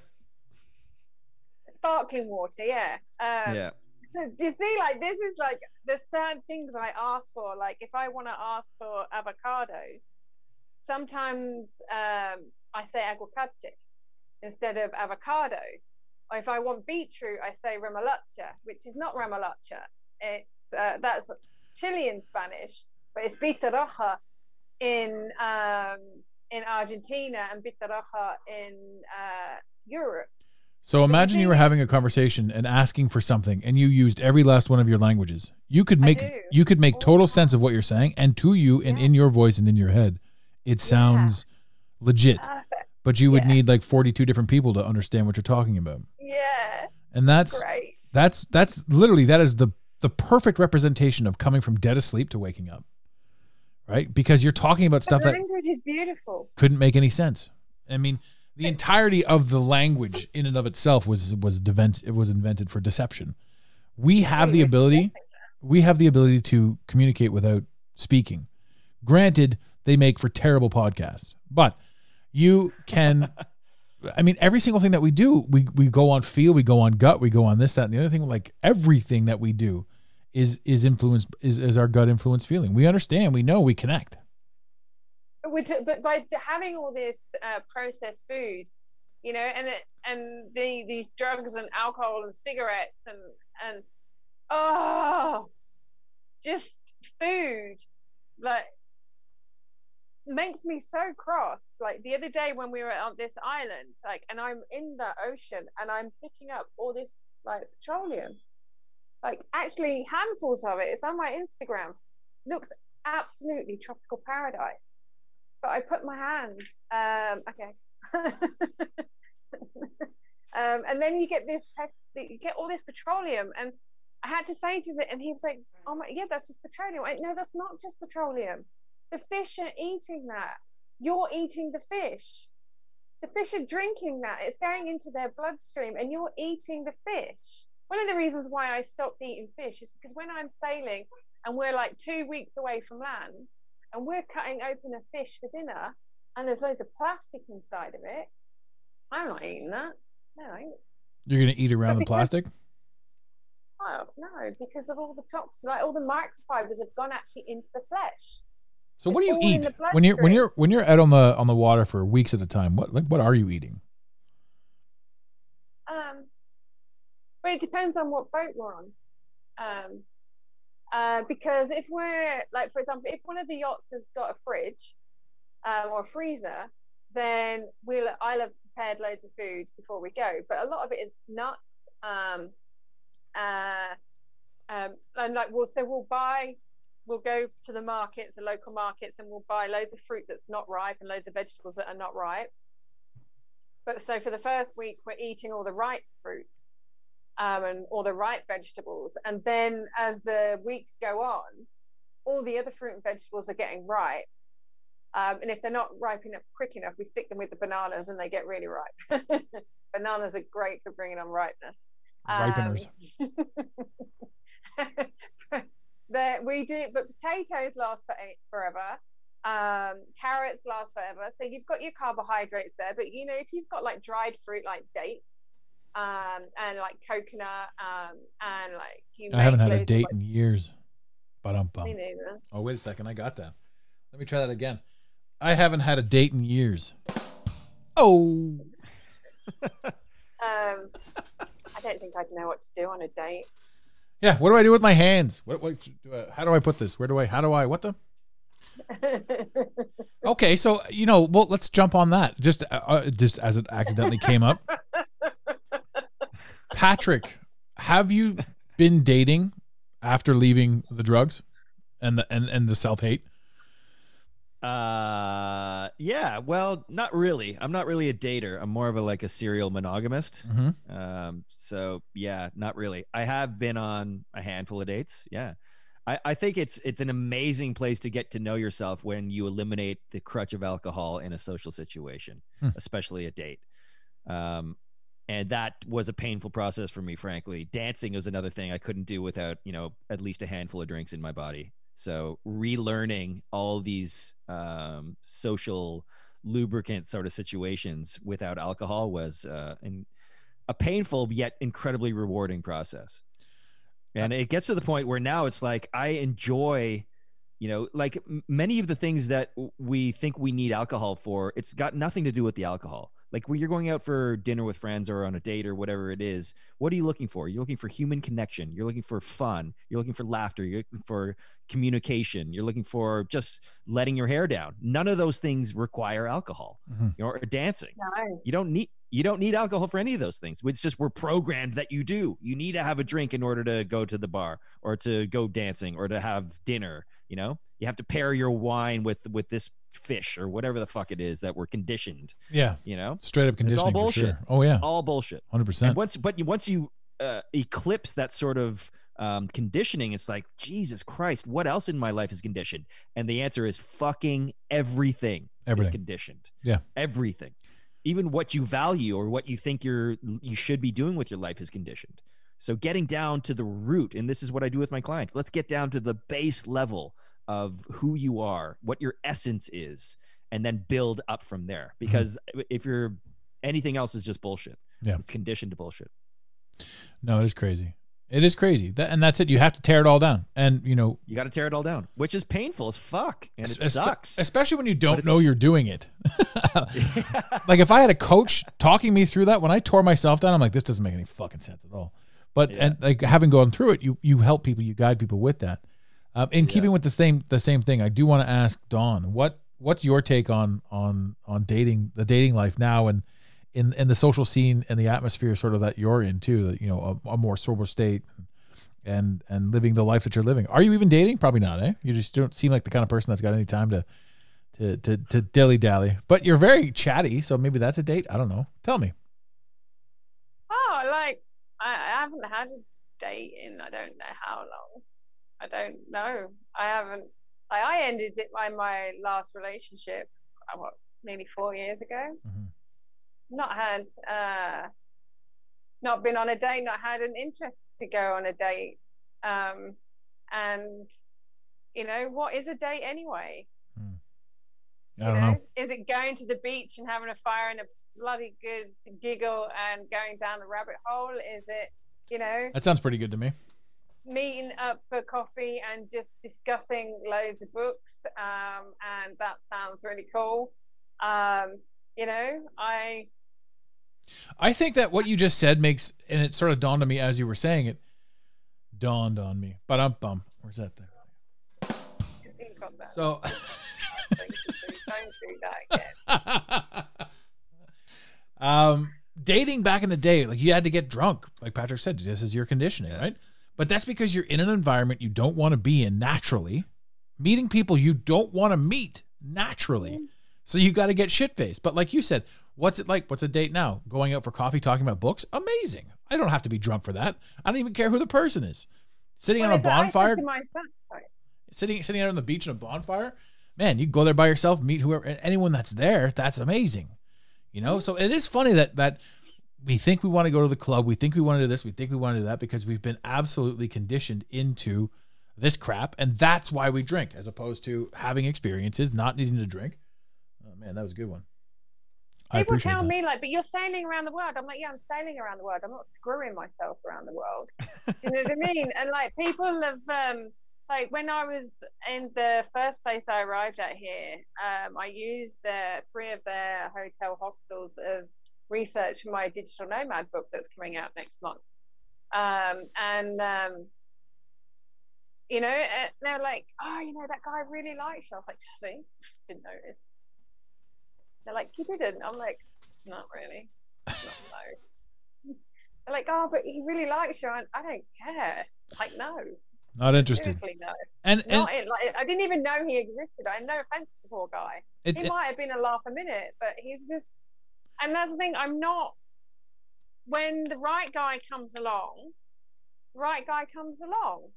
sparkling water yeah um, yeah. do [laughs] you see like this is like there's certain things i ask for like if i want to ask for avocado sometimes um, i say aguacate instead of avocado or if i want beetroot i say remolacha which is not remolacha it's uh, that's chilean spanish but it's bitaroja in um, in argentina and bitaroja in uh, europe So imagine you were having a conversation and asking for something, and you used every last one of your languages. You could make you could make total sense of what you're saying, and to you and Yeah. in your voice and in your head, it sounds legit. Perfect. But you would Yeah. need like 42 different people to understand what you're talking about, yeah and that's great That's that's literally that is the the perfect representation of coming from dead asleep to waking up. Right? Because you're talking about But stuff that language is beautiful. couldn't make any sense. I mean, the entirety of the language in and of itself was was devent, it was invented for deception. We have the ability we have the ability to communicate without speaking. Granted, they make for terrible podcasts, but you can. I mean, every single thing that we do, we we go on feel, we go on gut, we go on this, that, and the other thing. Like everything that we do is is influenced is is our gut influence feeling. We understand, we know, we connect. But, but by having all this uh, processed food, you know, and it, and the these drugs and alcohol and cigarettes and and oh, just food, like makes me so cross. Like the other day when we were on this island, like, and I'm in the ocean and I'm picking up all this like petroleum, like actually handfuls of it. It's on my Instagram. Looks absolutely tropical paradise. But I put my hand. Um, okay. [laughs] um, and then you get this, you get all this petroleum, and I had to say to it, and he was like, "Oh my, yeah, that's just petroleum." I, no, that's not just petroleum. The fish are eating that. You're eating the fish. The fish are drinking that. It's going into their bloodstream, and you're eating the fish. One of the reasons why I stopped eating fish is because when I'm sailing and we're like two weeks away from land, and we're cutting open a fish for dinner, and there's loads of plastic inside of it, I'm not eating that. No, thanks. You're gonna eat around But the plastic. Oh, no, because of all the toxins, like all the microfibers have gone actually into the flesh. So what do you eat when you're when you're when you're out on the on the water for weeks at a time? What like what are you eating? Um, but it depends on what boat we're on. Um, uh, because if we're like, for example, if one of the yachts has got a fridge um, or a freezer, then we'll I'll have prepared loads of food before we go. But a lot of it is nuts. Um, uh, um, and like we'll so we'll buy. We'll go to the markets, the local markets, and we'll buy loads of fruit that's not ripe and loads of vegetables that are not ripe. But so for the first week, we're eating all the ripe fruit um, and all the ripe vegetables. And then as the weeks go on, all the other fruit and vegetables are getting ripe. Um, and if they're not ripe enough quick enough, we stick them with the bananas and they get really ripe. [laughs] bananas are great for bringing on ripeness. Um, [laughs] Ripeners. That we do, but potatoes last for forever. Um, carrots last forever. So you've got your carbohydrates there, but you know if you've got like dried fruit like dates um, and like coconut um, and like you I haven't had a date like- in years. But um, Me neither. oh wait a second, I got that. Let me try that again. I haven't had a date in years. Oh, [laughs] Um, I don't think I'd know what to do on a date. Yeah. What do I do with my hands? What? What? Do I, how do I put this? Where do I? How do I? What the? [laughs] Okay, so you know, well, let's jump on that. Just, uh, uh, just as it accidentally came up. [laughs] Patrick, have you been dating after leaving the drugs and the and, and the self hate? Uh, yeah. Well, not really. I'm not really a dater. I'm more of a like a serial monogamist. Mm-hmm. Um, so yeah, not really. I have been on a handful of dates. Yeah. I, I think it's it's an amazing place to get to know yourself when you eliminate the crutch of alcohol in a social situation, Hmm. especially a date. Um, and that was a painful process for me, frankly. Dancing was another thing I couldn't do without, you know, at least a handful of drinks in my body. So relearning all these um, social lubricant sort of situations without alcohol was uh, a painful yet incredibly rewarding process. And it gets to the point where now it's like I enjoy, you know, like many of the things that we think we need alcohol for, it's got nothing to do with the alcohol. Like when you're going out for dinner with friends or on a date or whatever it is, what are you looking for? You're looking for human connection. You're looking for fun. You're looking for laughter. You're looking for communication. You're looking for just letting your hair down. None of those things require alcohol Mhm. you know, or dancing. No. You don't need you don't need alcohol for any of those things. It's just we're programmed that you do. You need to have a drink in order to go to the bar or to go dancing or to have dinner. You know, you have to pair your wine with with this fish or whatever the fuck it is that we're conditioned. Yeah, You know, straight up it's all conditioning bullshit. sure. Oh yeah, all bullshit. hundred And percent. once, but you, once you uh, eclipse that sort of um, conditioning, it's like Jesus Christ, what else in my life is conditioned? And the answer is fucking everything, Everything. is conditioned. Yeah. everything, even what you value or what you think you're you should be doing with your life is conditioned. So getting down to the root, and this is what I do with my clients. Let's get down to the base level of who you are, what your essence is, and then build up from there. Mm-hmm. Because if you're anything else is just bullshit. Yeah. It's conditioned to bullshit. No, it is crazy. It is crazy. That, and that's it. You have to tear it all down. And you know, You got to tear it all down, which is painful as fuck, and it espe- sucks. especially when you don't know you're doing it. [laughs] [laughs] like if I had a coach talking me through that when I tore myself down, I'm like, this doesn't make any fucking sense at all. But Yeah. and like having gone through it, you you help people, you guide people with that. Um, in keeping with the same the same thing, I do want to ask Dawn, what what's your take on on on dating the dating life now and in in the social scene and the atmosphere sort of that you're in too, that you know a, a more sober state and and living the life that you're living. Are you even dating? Probably not, eh? You just don't seem like the kind of person that's got any time to to to, to dilly dally. But you're very chatty, so maybe that's a date. I don't know. Tell me. Oh, like I, I haven't had a date in I don't know how long. I don't know. I haven't. Like I ended it by my last relationship. uh, What nearly four years ago. Mhm. Not had. uh Not been on a date. Not had an interest to go on a date. Um, and you know what is a date anyway? I You don't know. Is it going to the beach and having a fire and a bloody good giggle and going down the rabbit hole? Is it, you know, That sounds pretty good to me. Meeting up for coffee and just discussing loads of books? Um, and that sounds really cool. Um, you know, I I think that what you just said makes, and it sort of dawned on me as you were saying it, dawned on me. But I'm bum. Where's that thing? just think of that. So. Don't do- that again. [laughs] um, dating back in the day, like you had to get drunk, like Patrick said, this is your conditioning, right? But that's because you're in an environment you don't want to be in naturally, meeting people you don't want to meet naturally. So you got to get shit faced. But like you said, what's it like? What's a date now? Going out for coffee, talking about books? Amazing. I don't have to be drunk for that. I don't even care who the person is. Sitting Well, on a it's like I said bonfire, my son- sorry. sitting sitting out on the beach in a bonfire, man, you go there by yourself, meet whoever anyone that's there. That's amazing. You know, so it is funny that that we think we want to go to the club, we think we want to do this, we think we want to do that because we've been absolutely conditioned into this crap, and that's why we drink, as opposed to having experiences, not needing to drink. Oh man, that was a good one. I People tell that. me like, but you're sailing around the world. I'm like, yeah, I'm sailing around the world. I'm not screwing myself around the world. [laughs] Do you know what I mean? And like people have um like when I was in the first place I arrived at here, um, I used the three of their hotel hostels as research my digital nomad book that's coming out next month. Um, and um, you know, uh, they're like, oh, you know, that guy really likes you. I was like, see, didn't notice. They're like, you didn't. I'm like, not really. Not, no. They're like, oh, but he really likes you. I, I don't care. Like, no, Not interested. seriously, no. And and Not like, I didn't even know he existed. I had no offense to the poor guy. it, He it- might have been a laugh a minute, but he's just. And that's the thing. I'm not. When the right guy comes along, right guy comes along,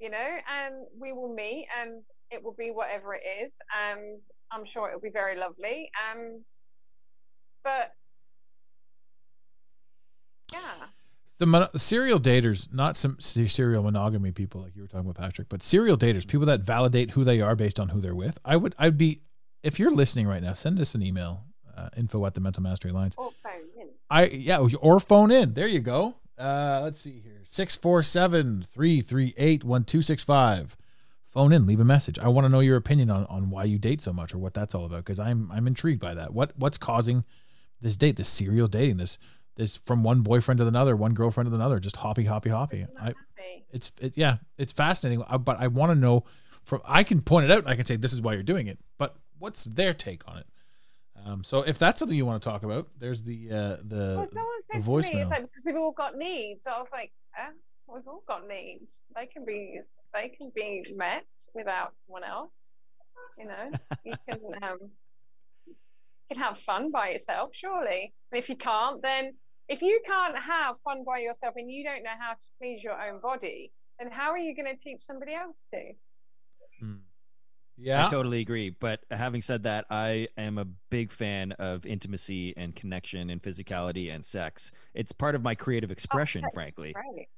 you know, and we will meet, and it will be whatever it is, and I'm sure it will be very lovely. And, but, yeah. the mon- serial daters, not some serial monogamy people like you were talking about, Patrick, but serial daters, people that validate who they are based on who they're with. I would, I'd be, if you're listening right now, send us an email, uh, info at the Mental Mastery Alliance. Or phone in. I, yeah, or phone in. There you go. Uh, let's see here 647 338 1265. Phone in, leave a message. I want to know your opinion on, on why you date so much or what that's all about because I'm I'm intrigued by that. What what's causing this date, this serial dating, this this from one boyfriend to another, one girlfriend to another, just hoppy hoppy hoppy. I, it's it, yeah, it's fascinating. uh, But I want to know from I can point it out and I can say this is why you're doing it. But what's their take on it? Um, so if that's something you want to talk about, there's the uh, the Well, someone the said to me, it's like because we've all got needs. I was like, eh, we've all got needs. They can be they can be met without someone else. You know, you [laughs] can um, you can have fun by yourself, surely. And if you can't, then if you can't have fun by yourself and you don't know how to please your own body, then how are you going to teach somebody else to? Mm. Yeah. I totally agree. But having said that, I am a big fan of intimacy and connection and physicality and sex. It's part of my creative expression, sex is frankly. Right.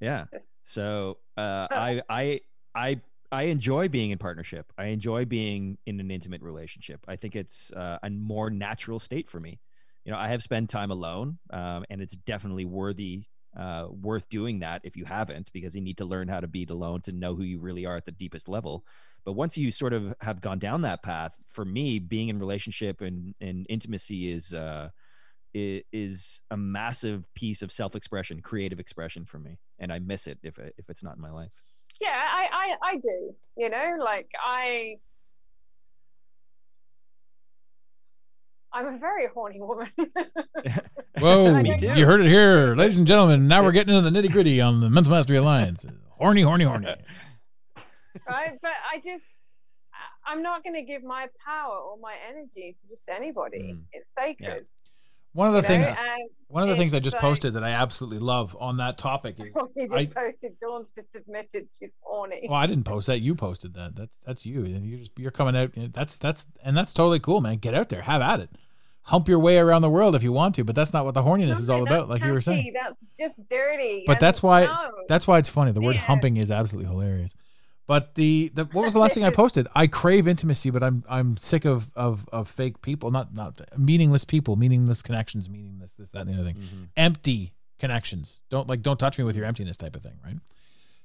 Yeah. Just- So uh, But- I I I I enjoy being in partnership. I enjoy being in an intimate relationship. I think it's uh, a more natural state for me. You know, I have spent time alone, um, and it's definitely worthy uh, worth doing that if you haven't, because you need to learn how to be alone to know who you really are at the deepest level. But once you sort of have gone down that path, for me, being in relationship and, and intimacy is uh, is a massive piece of self-expression, creative expression for me, and I miss it if if it's not in my life. Yeah, I, I, I do. You know, like I, I'm a very horny woman. [laughs] Whoa, you heard it here, ladies and gentlemen. Now we're getting into the nitty gritty on the Mental Mastery Alliance. Horny, horny, horny. [laughs] right? But I just, I'm not going to give my power or my energy to just anybody. Mm. It's sacred. One of the you things, know, one of the things I just like- posted that I absolutely love on that topic is, [laughs] you I, posted. Dawn's just admitted she's horny. well, I didn't post that. You posted that. That's that's you. And you're just you're coming out. That's that's and that's totally cool, man. Get out there, have at it, hump your way around the world if you want to. But that's not what the horniness is all about, like you were saying. That's just dirty. But that's why- no. That's why it's funny. The word Yeah. humping is absolutely hilarious. But the, the what was the last thing I posted? I crave intimacy, but I'm I'm sick of of of fake people, not not meaningless people, meaningless connections, meaningless this that and the other thing, Mm-hmm. empty connections. Don't like don't touch me with your emptiness type of thing, right?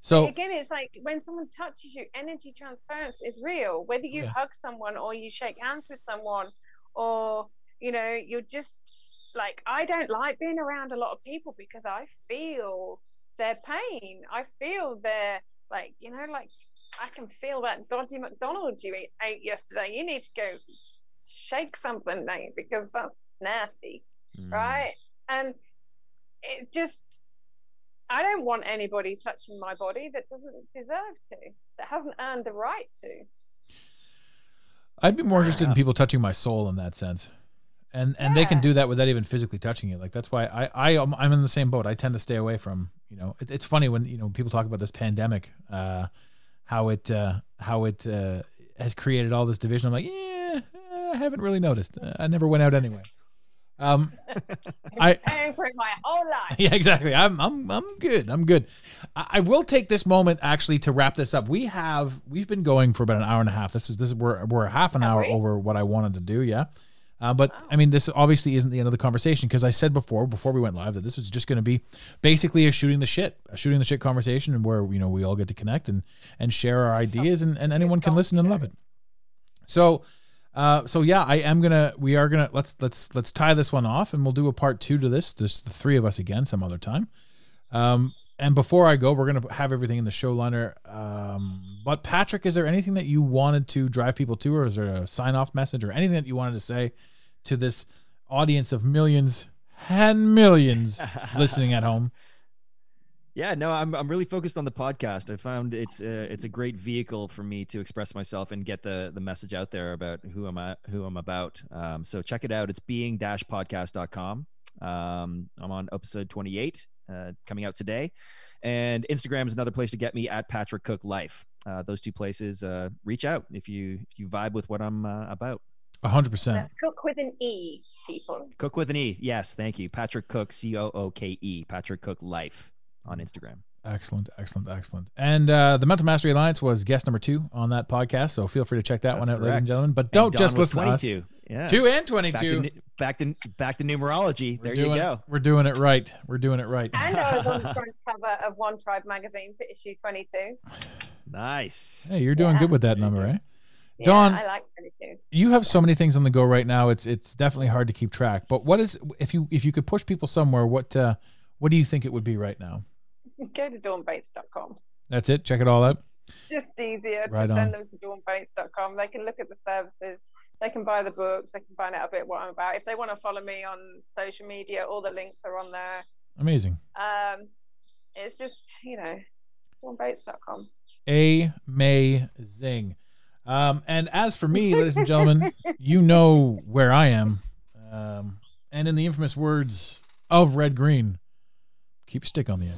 So again, it's like when someone touches you, energy transference is real. Whether you Yeah. hug someone or you shake hands with someone, or you know, you're just like I don't like being around a lot of people because I feel their pain. I feel their like you know, like I can feel that dodgy McDonald's you ate, ate yesterday. You need to go shake something, mate, because that's nasty Mm. right? And it just, I don't want anybody touching my body that doesn't deserve to, that hasn't earned the right to. I'd be more interested in people touching my soul in that sense. And and they can do that without even physically touching it. Like that's why I I am I'm in the same boat. I tend to stay away from, you know, it, it's funny when, you know, people talk about this pandemic uh how it uh how it uh has created all this division. I'm like, "Yeah, I haven't really noticed. I never went out anyway." Um [laughs] I for my whole life. [laughs] Yeah, exactly. I'm I'm I'm good. I'm good. I, I will take this moment actually to wrap this up. We have we've been going for about an hour and a half. This is this is we're we're half an hour over what I wanted to do. Yeah. Uh, but I mean, this obviously isn't the end of the conversation because I said before, before we went live, that this was just going to be basically a shooting the shit, a shooting the shit conversation, and where you know we all get to connect and and share our ideas, and, and anyone can listen and love it. So, uh, so yeah, I am gonna, we are gonna let's let's let's tie this one off, and we'll do a part two to this. Just the three of us again, some other time. Um, and before I go, we're gonna have everything in the show liner. Um, but Patrick, is there anything that you wanted to drive people to, or is there a sign off message, or anything that you wanted to say to this audience of millions and millions [laughs] listening at home? Yeah, no, I'm I'm really focused on the podcast. I found it's a, it's a great vehicle for me to express myself and get the the message out there about who I'm at, who I'm about. Um, so check it out. It's being-podcast.com. Um, I'm on episode 28, uh, coming out today, and Instagram is another place to get me at Patrick Cooke Life. Uh, those two places. Uh, reach out if you if you vibe with what I'm uh, about. A hundred percent. Cook with an E, people. Cook with an E. Yes, thank you. Patrick Cooke, C O O K E. Patrick Cooke Life on Instagram. Excellent, excellent, excellent. And uh, the Mental Mastery Alliance was guest number two on that podcast, so feel free to check that That's one out, ladies and gentlemen. But don't just was listen to us. Yeah. Two and back to, twenty-two. back to back to numerology. We're There doing, you go. We're doing it right. We're doing it right. And I was on the front [laughs] cover of One Tribe magazine for issue 22. Nice. Hey, you're doing Yeah. good with that number, eh? Yeah, Dawn- I like 22. You have so many things on the go right now. It's it's definitely hard to keep track. But what is if you if you could push people somewhere? What uh, what do you think it would be right now? Go to dawnbates.com. That's it. Check it all out. Just easier Right to on. send them to dawnbates.com. They can look at the services. They can buy the books. They can find out a bit what I'm about. If they want to follow me on social media, all the links are on there. Amazing. Um, it's just, you know, dawnbates.com. Amazing. Um, and as for me, ladies and gentlemen, [laughs] you know where I am. Um, and in the infamous words of red green. Keep your stick on the end.